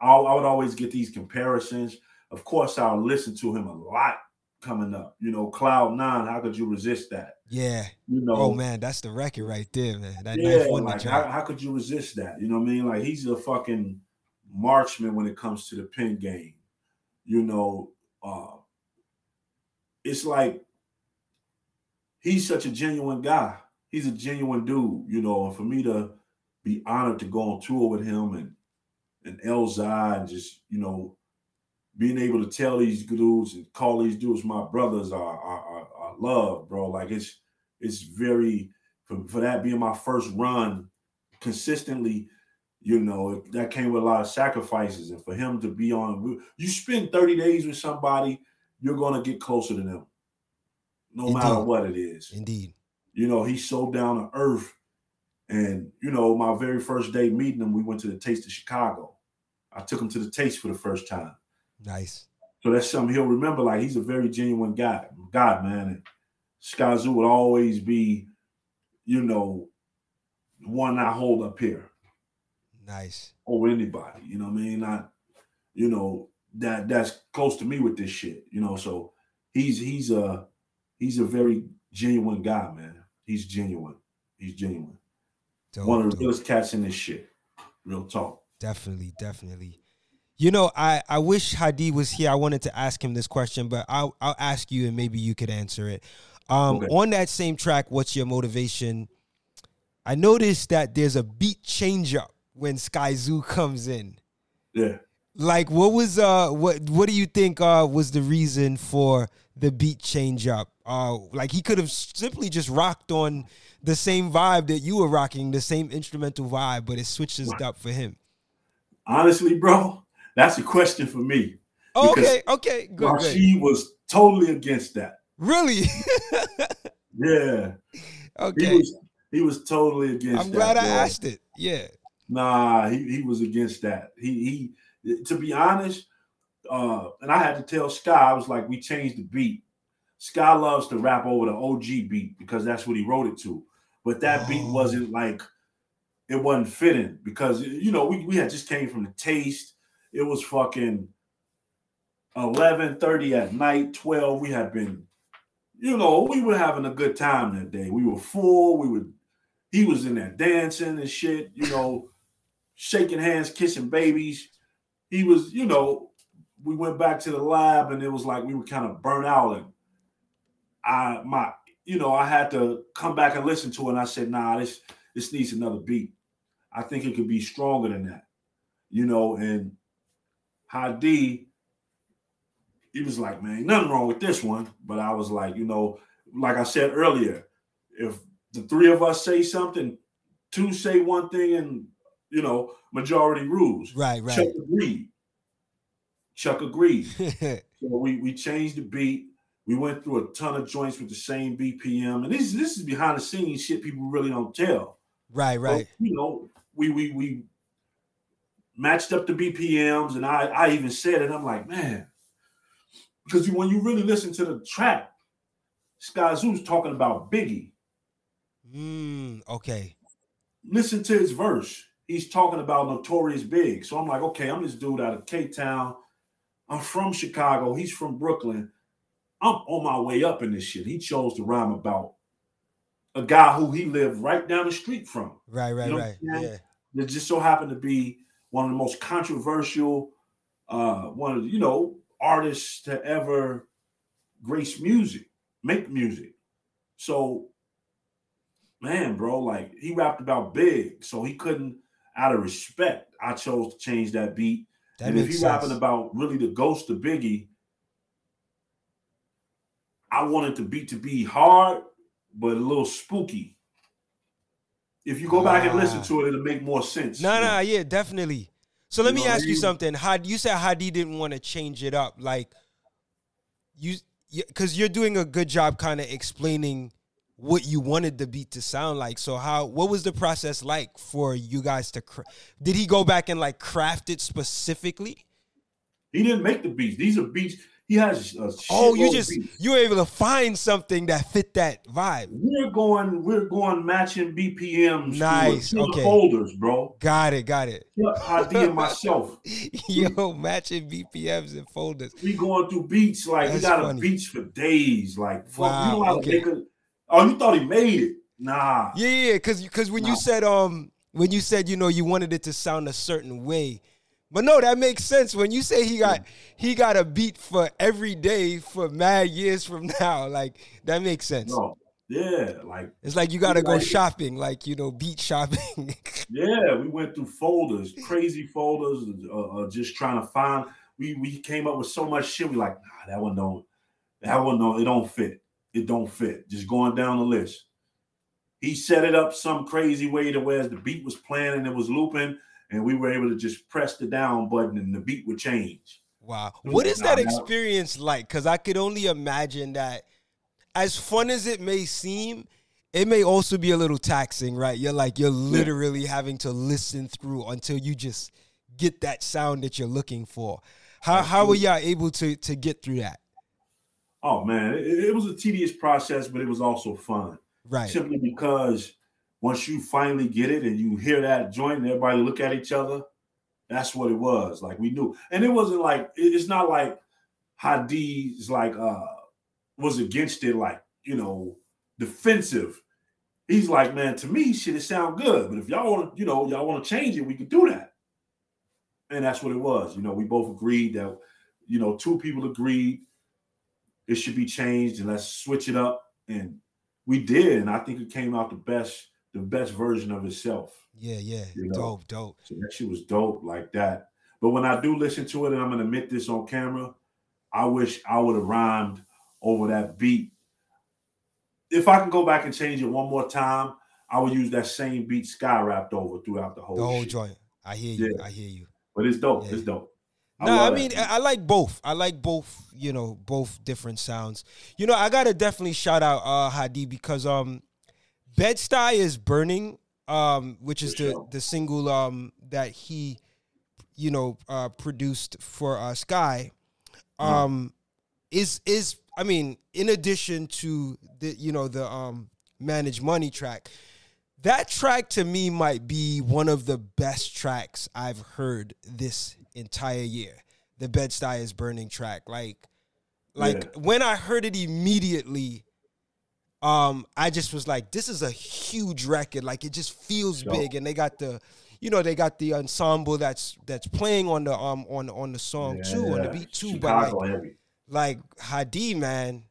S2: I, I would always get these comparisons. Of course, I'll listen to him a lot coming up. You know, Cloud Nine. How could you resist that?
S1: Yeah.
S2: You know.
S1: Oh man, that's the record right there, man. That
S2: yeah. Like, how, how, could you resist that? You know what I mean? Like he's a fucking marchman when it comes to the pin game. You know, uh, it's like he's such a genuine guy. He's a genuine dude, you know. And for me to be honored to go on tour with him and and Elzhi and just you know being able to tell these dudes and call these dudes my brothers are are, are, are love, bro. Like it's it's very for, for that being my first run consistently you know that came with a lot of sacrifices and for him to be on you spend 30 days with somebody you're going to get closer to them no Indeed. matter what it is.
S1: Indeed.
S2: You know, he's so down to earth. And, you know, my very first day meeting him, we went to the Taste of Chicago. I took him to the Taste for the first time.
S1: Nice.
S2: So that's something he'll remember. Like, he's a very genuine guy, God, man. And Skyzoo would always be, you know, one I hold up here.
S1: Nice.
S2: Over anybody. You know what I mean? Not, you know, that that's close to me with this shit, you know. So he's he's a he's a very genuine guy, man. He's genuine. He's genuine. Dope, One of the realest cats in this shit. Real talk.
S1: Definitely, definitely. You know, I, I wish Hadi was here. I wanted to ask him this question, but I'll I'll ask you and maybe you could answer it. Um, okay. On that same track, what's your motivation? I noticed that there's a beat change up when Skyzoo comes in.
S2: Yeah.
S1: Like, what was uh, what what do you think uh was the reason for the beat change up? Uh, like he could have simply just rocked on the same vibe that you were rocking, the same instrumental vibe, but it switches up for him.
S2: Honestly, bro, that's a question for me.
S1: Oh, okay, okay, good.
S2: She was totally against that.
S1: Really? [laughs]
S2: yeah.
S1: Okay.
S2: He was, he was totally against.
S1: I'm glad
S2: I
S1: asked it. Yeah.
S2: Nah, he, he was against that. He he to be honest, uh, and I had to tell Sky, I was like, we changed the beat. Sky loves to rap over the OG beat because that's what he wrote it to. But that oh. beat wasn't like it wasn't fitting because you know we, we had just came from the taste. It was fucking 11 30 at night, 12. We had been, you know, we were having a good time that day. We were full. We were, he was in there dancing and shit, you know, shaking hands, kissing babies he was, you know, we went back to the lab and it was like we were kind of burnt out and I my you know I had to come back and listen to it and I said nah this this needs another beat I think it could be stronger than that you know and Hadi he was like man nothing wrong with this one but I was like you know like I said earlier if the three of us say something two say one thing and you know, majority rules.
S1: Right, right.
S2: Chuck agreed. Chuck agreed. [laughs] so we we changed the beat. We went through a ton of joints with the same BPM, and this this is behind the scenes shit people really don't tell.
S1: Right, right.
S2: But, you know, we we we matched up the BPMs, and I I even said it. I'm like, man, because when you really listen to the track, Skyzoo's talking about Biggie.
S1: Mm, okay.
S2: Listen to his verse. he's talking about Notorious Big. So I'm like, okay, I'm this dude out of K Town. I'm from Chicago. He's from Brooklyn. I'm on my way up in this shit. He chose to rhyme about a guy who he lived right down the street from.
S1: Right, right, you know right. Yeah.
S2: It just so happened to be one of the most controversial, uh, one of the, you know, artists to ever grace music, make music. So, man, bro, like he rapped about big, so he couldn't, out of respect, I chose to change that beat. That and if he rapping about really the ghost of Biggie, I wanted the beat to be hard, but a little spooky. If you go back and listen ah. to it, it'll make more sense.
S1: No, no, yeah, definitely. So let you me ask you something. Had you said Hadi didn't want to change it up, like you, because you're doing a good job, kind of explaining what you wanted the beat to sound like. So how what was the process like for you guys to cra- did he go back and like craft it specifically?
S2: He didn't make the beats. These are beats. He has
S1: oh, you just beats. you were able to find something that fit that vibe.
S2: We're going, we're going matching BPMs.
S1: Nice, to, to okay.
S2: folders, bro.
S1: Got it, got it.
S2: idea [laughs] myself.
S1: Yo, matching BPMs and folders.
S2: We going through beats like That's we got funny. a beats for days. Like fuck, wow, you know how okay. to make a Oh, you thought he made it? Nah.
S1: Yeah, yeah, because because when nah. you said um when you said you know you wanted it to sound a certain way, but no, that makes sense. When you say he got he got a beat for every day for mad years from [laughs] now, like that makes sense.
S2: No. Yeah, like
S1: it's like you got to go shopping, like you know, beat shopping. [laughs]
S2: yeah, we went through folders, crazy folders, uh, uh, just trying to find. We we came up with so much shit. We like, nah, that one don't, that one don't, it don't fit it don't fit. Just going down the list. He set it up some crazy way to where the beat was playing and it was looping, and we were able to just press the down button and the beat would change.
S1: Wow. What is that experience like? Because I could only imagine that as fun as it may seem, it may also be a little taxing, right? You're like, you're literally yeah. having to listen through until you just get that sound that you're looking for. How, how were y'all able to, to get through that?
S2: Oh man, it, it, was a tedious process, but it was also fun.
S1: Right.
S2: Simply because once you finally get it and you hear that joint and everybody look at each other, that's what it was. Like we knew. And it wasn't like it's not like Hadi's like uh was against it like, you know, defensive. He's like, man, to me, shit, it sound good. But if y'all want to, you know, y'all want to change it, we can do that. And that's what it was. You know, we both agreed that, you know, two people agreed it should be changed and let's switch it up. And we did, and I think it came out the best, the best version of itself.
S1: Yeah, yeah, you know? dope, dope.
S2: So that shit was dope like that. But when I do listen to it, and I'm gonna admit this on camera, I wish I would have rhymed over that beat. If I can go back and change it one more time, I would use that same beat Sky rapped over throughout the whole.
S1: The whole shit. joint. I hear you. Yeah. I hear you.
S2: But it's dope. Yeah. It's dope.
S1: No, I, I mean I like both. I like both. You know, both different sounds. You know, I gotta definitely shout out uh Hadi because um, Bed Stuy is burning. Um, which is the the single um that he, you know, uh produced for uh Sky. Um, is is I mean, in addition to the you know the um managed money track, that track to me might be one of the best tracks I've heard this entire year. The Bed Stuy is burning track. Like, like yeah. when I heard it immediately, um, I just was like, this is a huge record. Like it just feels Yo. big. And they got the, you know, they got the ensemble that's that's playing on the um on on the song yeah, too, yeah. on the beat too. Chicago but like, heavy. like Hadi, man,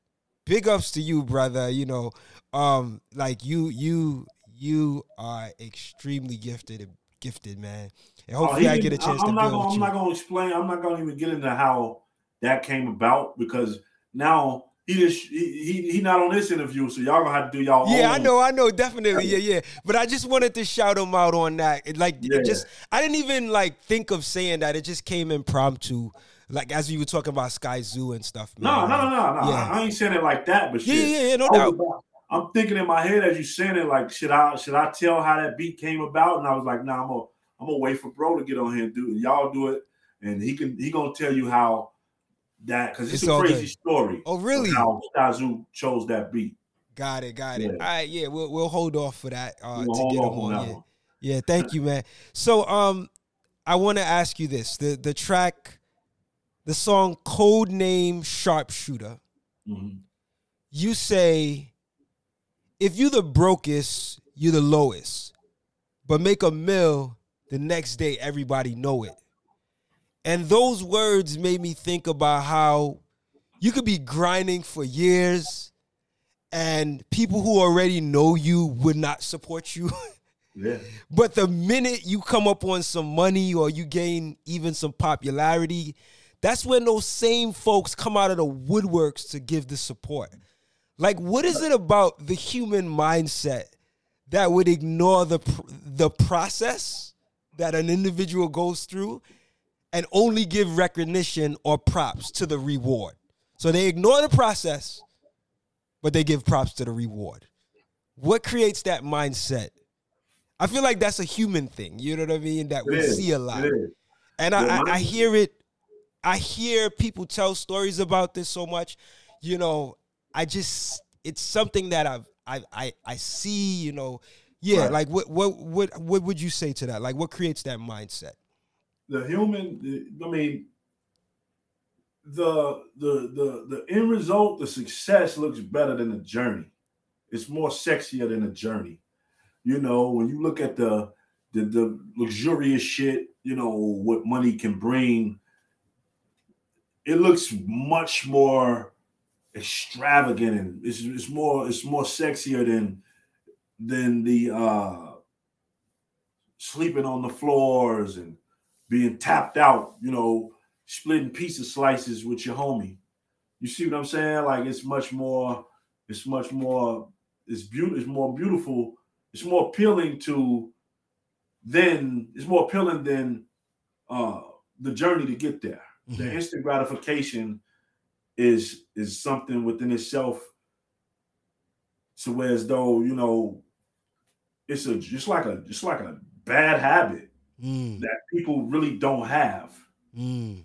S1: big ups to you, brother. You know, um, like you you you are extremely gifted gifted, man. And hopefully, oh, I get a chance. I'm
S2: not.
S1: Gonna,
S2: I'm not going to explain. I'm not going to even get into how that came about because now he just he, he, he not on this interview, so y'all gonna have to do y'all.
S1: Yeah, own. I know, I know, definitely, yeah, yeah. But I just wanted to shout him out on that. It, like, yeah. it just I didn't even like think of saying that. It just came impromptu, like as we were talking about Skyzoo and stuff.
S2: Man. No, no, no, no. Yeah. I ain't saying it like that, but
S1: shit. yeah, yeah, yeah, no doubt.
S2: I'm thinking in my head as you saying it, like, should I should I tell how that beat came about? And I was like, nah, I'm gonna I'm gonna wait for bro to get on here and do it. Y'all do it, and he can he gonna tell you how that because it's, it's, a crazy good. story.
S1: Oh, really?
S2: How Skyzoo chose that beat.
S1: Got it, got it. Yeah. All right, yeah, we'll we'll hold off for that uh, we'll to get on. on Yeah, thank you, man. So um I want to ask you this. The the track the song Code Name Sharpshooter. Mm-hmm. You say if you're the brokest, you're the lowest. But make a mill the next day everybody know it. And those words made me think about how you could be grinding for years and people who already know you would not support you. [laughs]
S2: Yeah.
S1: But the minute you come up on some money or you gain even some popularity, that's when those same folks come out of the woodworks to give the support. Like, what is it about the human mindset that would ignore the the process that an individual goes through and only give recognition or props to the reward? So they ignore the process, but they give props to the reward. What creates that mindset? I feel like that's a human thing. You know what I mean? That we see a lot. And I, I, I hear it. I hear people tell stories about this so much. You know, I just it's something that I've I I I see. You know, yeah. Right. Like what what what what would you say to that? Like what creates that mindset?
S2: The human. I mean, the the the the end result, the success looks better than the journey. It's more sexier than the journey. You know, when you look at the the, the luxurious shit, you know, what money can bring, it looks much more extravagant and it's, it's more it's more sexier than than the uh sleeping on the floors and being tapped out, you know, splitting pizza slices with your homie. You see what I'm saying? Like it's much more, it's much more, it's beautiful, it's more beautiful, it's more appealing to than it's more appealing than uh the journey to get there. Mm-hmm. The instant gratification is is something within itself so where as though you know it's a just like a just like a bad habit mm. that people really don't have mm.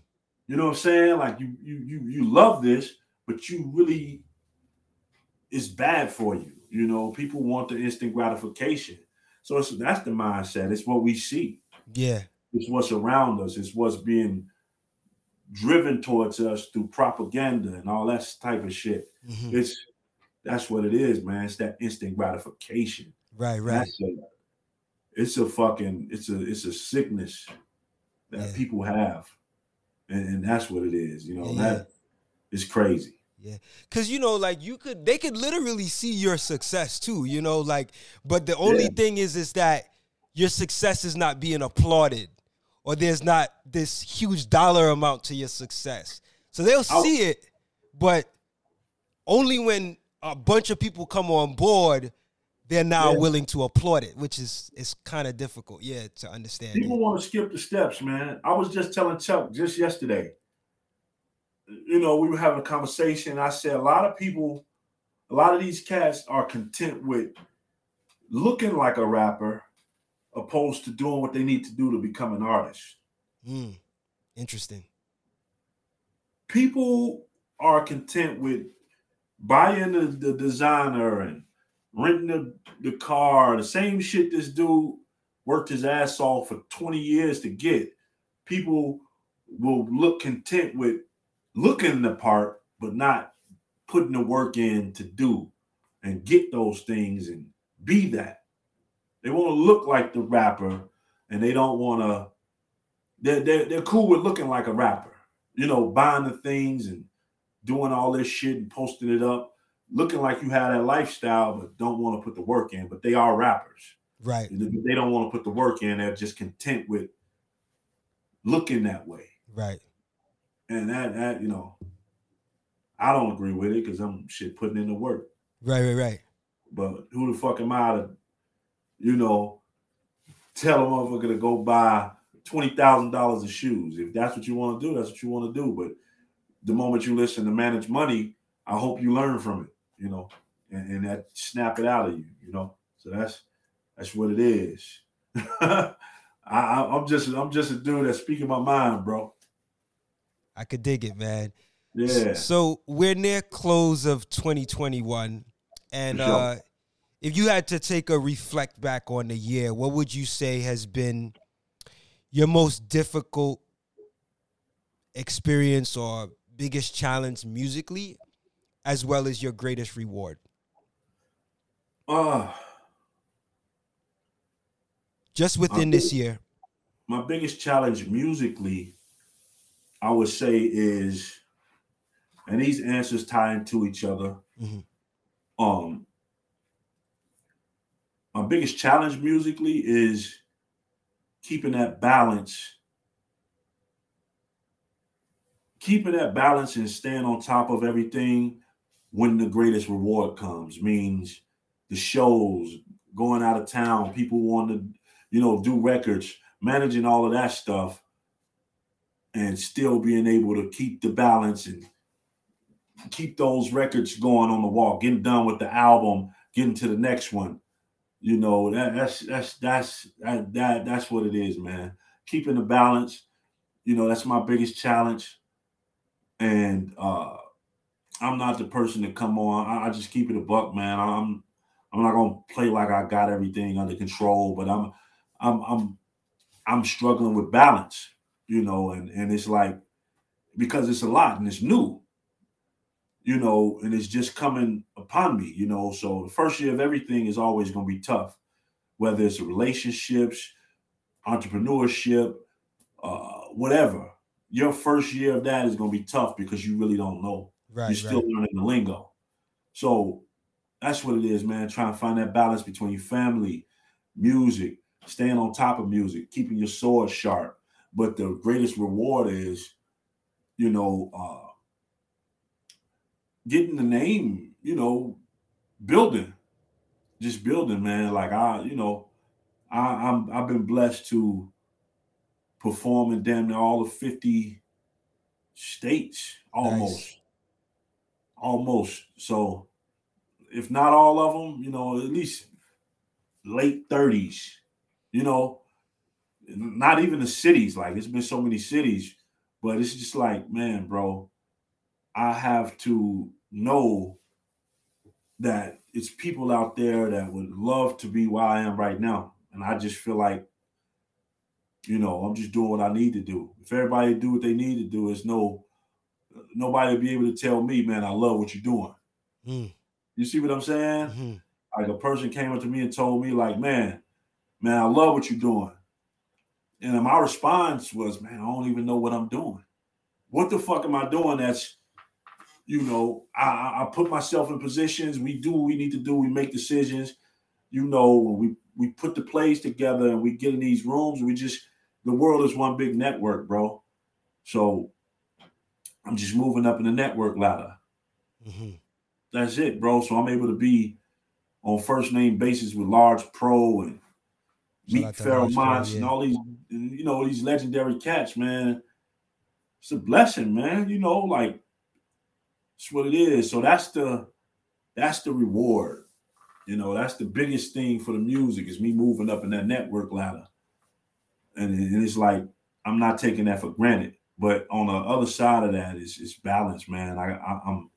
S2: You know what I'm saying? Like you you you you love this, but you really it's bad for you. You know, people want the instant gratification. So it's, that's the mindset. It's what we see.
S1: Yeah.
S2: It's what's around us. It's what's being driven towards us through propaganda and all that type of shit. Mm-hmm. It's that's what it is, man. It's that instant gratification.
S1: Right, right.
S2: A, it's a fucking it's a it's a sickness that yeah. people have and, and that's what it is. You know, yeah. that is crazy.
S1: Yeah. Cause you know, like you could they could literally see your success too, you know, like, but the only yeah. thing is is that your success is not being applauded or there's not this huge dollar amount to your success. So they'll I'll, see it, but only when a bunch of people come on board they're now yeah. willing to applaud it, which is is kind of difficult, yeah, to understand.
S2: People
S1: it.
S2: want to skip the steps, man. I was just telling Chuck just yesterday. You know, we were having a conversation. I said a lot of people, a lot of these cats are content with looking like a rapper, opposed to doing what they need to do to become an artist.
S1: Hmm. Interesting.
S2: People are content with buying the, the designer and renting the, the car, the same shit this dude worked his ass off for 20 years to get. People will look content with looking the part, but not putting the work in to do and get those things and be that. They want to look like the rapper and they don't want to, they're, they're, they're cool with looking like a rapper, you know, buying the things and doing all this shit and posting it up looking like you have that lifestyle, but don't want to put the work in. But they are rappers,
S1: right?
S2: They don't want to put the work in. They're just content with looking that way,
S1: right?
S2: And that, that you know, I don't agree with it because I'm shit putting in the work,
S1: right, right, right.
S2: But who the fuck am I to, you know, tell a motherfucker to go buy twenty thousand dollars of shoes? If that's what you want to do, that's what you want to do. But the moment you listen to manage money, I hope you learn from it you know, and, and that snap it out of you, you know. So that's that's what it is. [laughs] I, I'm just I'm just a dude that's speaking my mind, bro.
S1: I could dig it, man.
S2: Yeah.
S1: So we're near close of 2021, and sure. uh, if you had to take a reflect back on the year, what would you say has been your most difficult experience or biggest challenge musically, as well as your greatest reward?
S2: Uh
S1: just within this year.
S2: My biggest challenge musically, I would say, is and these answers tie into each other. Mm-hmm. Um my biggest challenge musically is keeping that balance keeping that balance and staying on top of everything when the greatest reward comes means the shows going out of town people want to you know do records managing all of that stuff and still being able to keep the balance and keep those records going on the wall getting done with the album getting to the next one. You know that, that's that's that's that, that that's what it is man. Keeping the balance you know that's my biggest challenge. And uh I'm not the person to come on. I, I, just keep it a buck, man. I'm I'm not gonna play like I got everything under control, but I'm I'm I'm I'm struggling with balance, you know, and and it's like because it's a lot and it's new, you know, and it's just coming upon me, you know. So the first year of everything is always gonna be tough, whether it's relationships, entrepreneurship, uh, whatever your first year of that is to be tough because you really don't know. Right, You're still right. learning the lingo. So that's what it is, man. Trying to find that balance between your family, music, staying on top of music, keeping your sword sharp. But the greatest reward is, you know, uh, getting the name, you know, building, just building, man. Like I, you know, I, I'm I've been blessed to perform in damn near all of 50 states almost. Nice. Almost. So if not all of them, you know, at least late 30s, you know, not even the cities. Like it's been so many cities, but it's just like, man, bro, I have to know that it's people out there that would love to be where I am right now. And I just feel like you know, I'm just doing what I need to do. If everybody do what they need to do, it's no nobody be able to tell me, man, I love what you're doing. Mm. You see what I'm saying? Mm-hmm. Like a person came up to me and told me, like, man, man, I love what you're doing. And my response was, man, I don't even know what I'm doing. What the fuck am I doing? That's, you know, I, I put myself in positions. We do what we need to do. We make decisions. You know, when we we put the plays together and we get in these rooms, we just the world is one big network, bro. So I'm just moving up in the network ladder. Mm-hmm. That's it, bro. So I'm able to be on first name basis with Large Pro and Meet Pharoahe Monch and all these, you know, these legendary cats, man. It's a blessing, man. You know, like it's what it is. So that's the that's the reward. You know, that's the biggest thing for the music is me moving up in that network ladder and, and it's like I'm not taking that for granted. But on the other side of that is it's balance, man. I, I am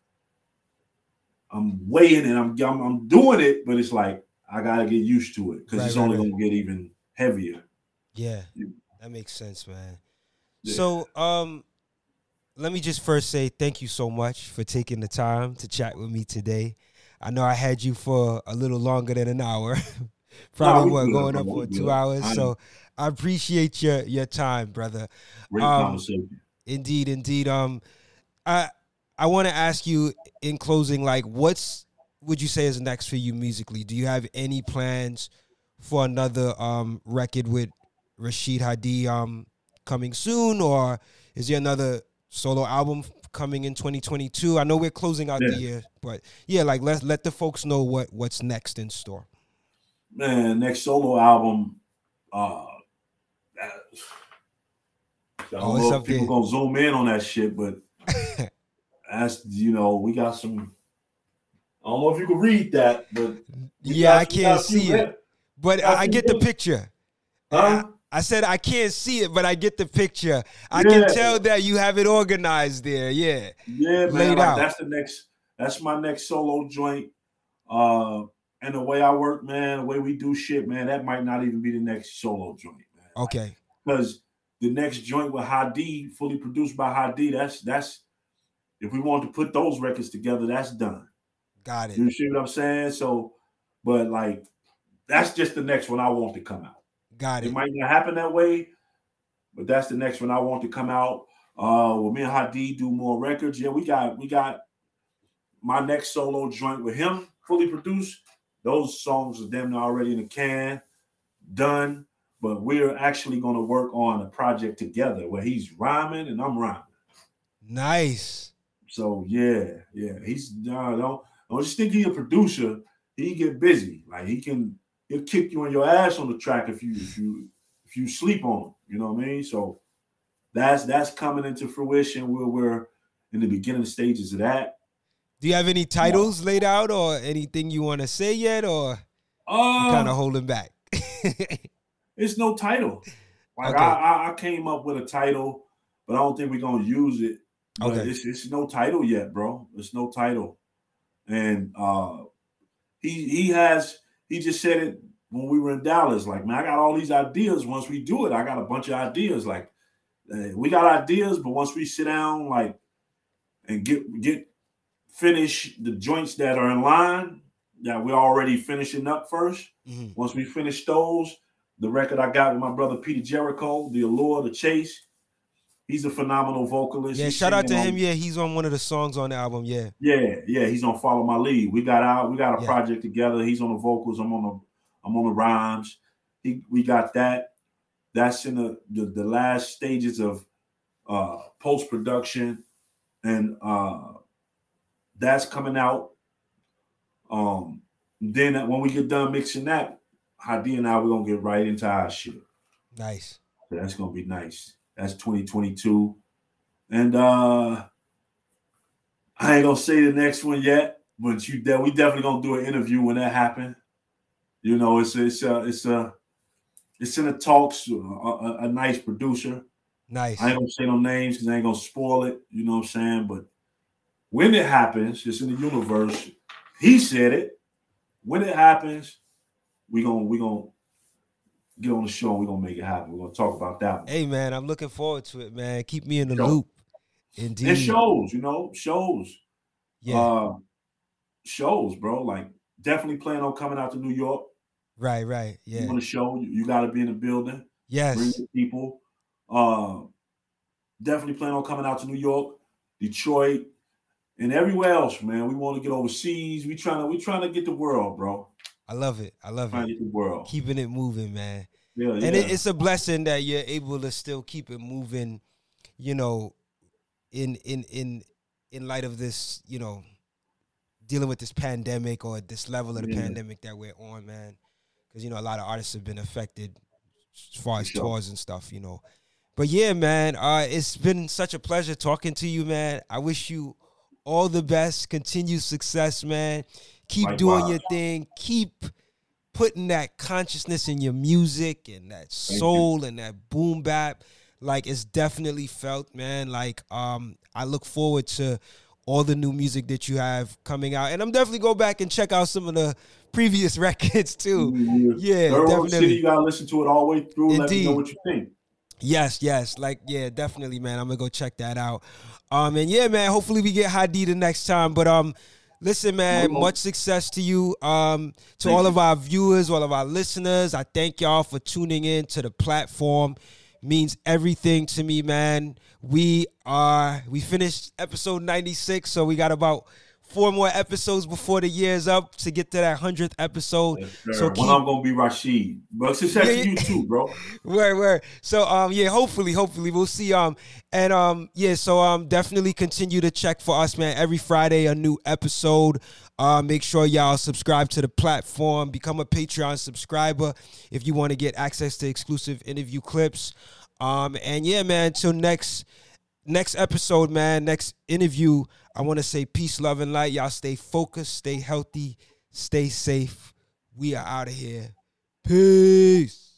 S2: I'm, I'm weighing and I'm, I'm, I'm doing it, but it's like I gotta get used to it because right, it's right, only right. gonna get even heavier.
S1: Yeah, that makes sense, man. Yeah. So um let me just first say thank you so much for taking the time to chat with me today. I know I had you for a little longer than an hour. [laughs] Probably no, what, going up for two hours. So I appreciate your your time, brother.
S2: Great um, conversation.
S1: Indeed, indeed. Um, I I want to ask you in closing, like, what's would you say is next for you musically? Do you have any plans for another um record with Rashid Hadi um coming soon, or is there another solo album coming in 2022? I know we're closing out yeah. the year, but yeah, like let let the folks know what what's next in store.
S2: Man, next solo album. Uh, I don't oh, know if people gonna zoom in on that shit, but [laughs] that's you know we got some. I don't know if you can read that, but
S1: yeah, I can't see it. But I, I get the picture. Huh? I, I, said I can't see it, but I get the picture. I yeah. can tell that you have it organized there. Yeah.
S2: Yeah, man. Like, that's the next. That's my next solo joint. Uh, and the way I work, man, the way we do shit, man, that might not even be the next solo joint, man.
S1: Okay.
S2: Because the next joint with Hadi, fully produced by Hadi, that's that's if we want to put those records together, that's done.
S1: Got it.
S2: You see what I'm saying? So, but like that's just the next one I want to come out.
S1: Got it.
S2: It might not happen that way, but that's the next one I want to come out. Uh, with me and Hadi do more records. Yeah, we got we got my next solo joint with him, fully produced. Those songs are damn already in the can, done. But we're actually going to work on a project together where he's rhyming and I'm rhyming.
S1: Nice.
S2: So yeah, yeah, he's uh, don't don't just think he's a producer. He get busy. Like he can he'll kick you in your ass on the track if you if you if you sleep on him. You know what I mean? So that's that's coming into fruition. We're we're in the beginning stages of that.
S1: Do you have any titles yeah. laid out or anything you want to say yet, or
S2: uh,
S1: kind of holding back? [laughs]
S2: it's no title. Like okay. I, I came up with a title, but I don't think we're gonna use it. But okay. it's, it's no title yet, bro. It's no title. And uh he he has he just said it when we were in Dallas. Like, man, I got all these ideas. Once we do it, I got a bunch of ideas. Like, uh, we got ideas, but once we sit down, like, and get get finish the joints that are in line that we're already finishing up 1st mm-hmm. Once we finish those, the record I got with my brother Peter Jericho, The Allure, The Chase. He's a phenomenal vocalist.
S1: Yeah,
S2: he's
S1: shout out to on, him. Yeah, he's on one of the songs on the album. Yeah.
S2: Yeah, yeah, he's on Follow My Lead. We got out, we got a yeah. project together. He's on the vocals. I'm on the I'm on the rhymes. He, we got that. That's in the, the, the last stages of uh post production and uh that's coming out. Um then when we get done mixing that, Hadi and I we're gonna get right into our shit.
S1: Nice.
S2: So that's gonna be nice. That's 2022. And uh I ain't gonna say the next one yet, but you de- we definitely gonna do an interview when that happens. You know, it's it's a it's a it's in the talks. A, a, a nice producer.
S1: Nice.
S2: I ain't gonna say no names because I ain't gonna spoil it. You know what I'm saying? But when it happens, it's in the universe. He said it. When it happens, we're gonna we gonna get on the show and we're gonna make it happen. We're gonna talk about that. One.
S1: Hey man, I'm looking forward to it, man. Keep me in the show. loop. Indeed.
S2: It shows, you know, shows. Yeah. Uh, shows, bro. Like definitely plan on coming out to New York.
S1: Right, right. Yeah.
S2: You want to show you, you got to be in the building.
S1: Yes.
S2: Bring people. Uh, definitely plan on coming out to New York, Detroit, and everywhere else, man. We want to get overseas. We trying to we trying to get the world, bro.
S1: I love it. I love
S2: trying it. the world.
S1: Keeping it moving, man.
S2: Yeah,
S1: and it, it's a blessing that you're able to still keep it moving. You know, in in in in light of this, you know, dealing with this pandemic or this level of the yeah. pandemic that we're on, man. Because you know, a lot of artists have been affected as far as sure. tours and stuff. You know, but yeah, man, uh, it's been such a pleasure talking to you, man. I wish you all the best, continued success, man. Keep Likewise. doing your thing. Keep putting that consciousness in your music and that soul and that boom bap. Like it's definitely felt, man. Like um, I look forward to all the new music that you have coming out, and I'm definitely go back and check out some of the previous [laughs] records too. Mm-hmm. Yeah, definitely.
S2: City, you gotta listen to it all the way through. Indeed. Let me know what you think.
S1: Yes, yes, like yeah, definitely, man. I'm gonna go check that out. Um, and yeah, man. Hopefully we get Hadi the next time. But um, listen, man. Much success to you. Um, to thank all you. of our viewers, all of our listeners. I thank y'all for tuning in to the platform. Means everything to me, man. We are we finished episode 96, so we got about four more episodes before the year's up to get to that hundredth episode.
S2: Yes, so keep, I'm gonna be Rashid, but success yeah, to you too, bro. [laughs]
S1: where where so um yeah, hopefully hopefully we'll see um and um yeah so um definitely continue to check for us, man. Every Friday a new episode. Uh, make sure y'all subscribe to the platform, become a Patreon subscriber if you want to get access to exclusive interview clips. Um and yeah, man. Until next next episode, man. Next interview. I want to say peace, love, and light. Y'all stay focused, stay healthy, stay safe. We are out of here. Peace.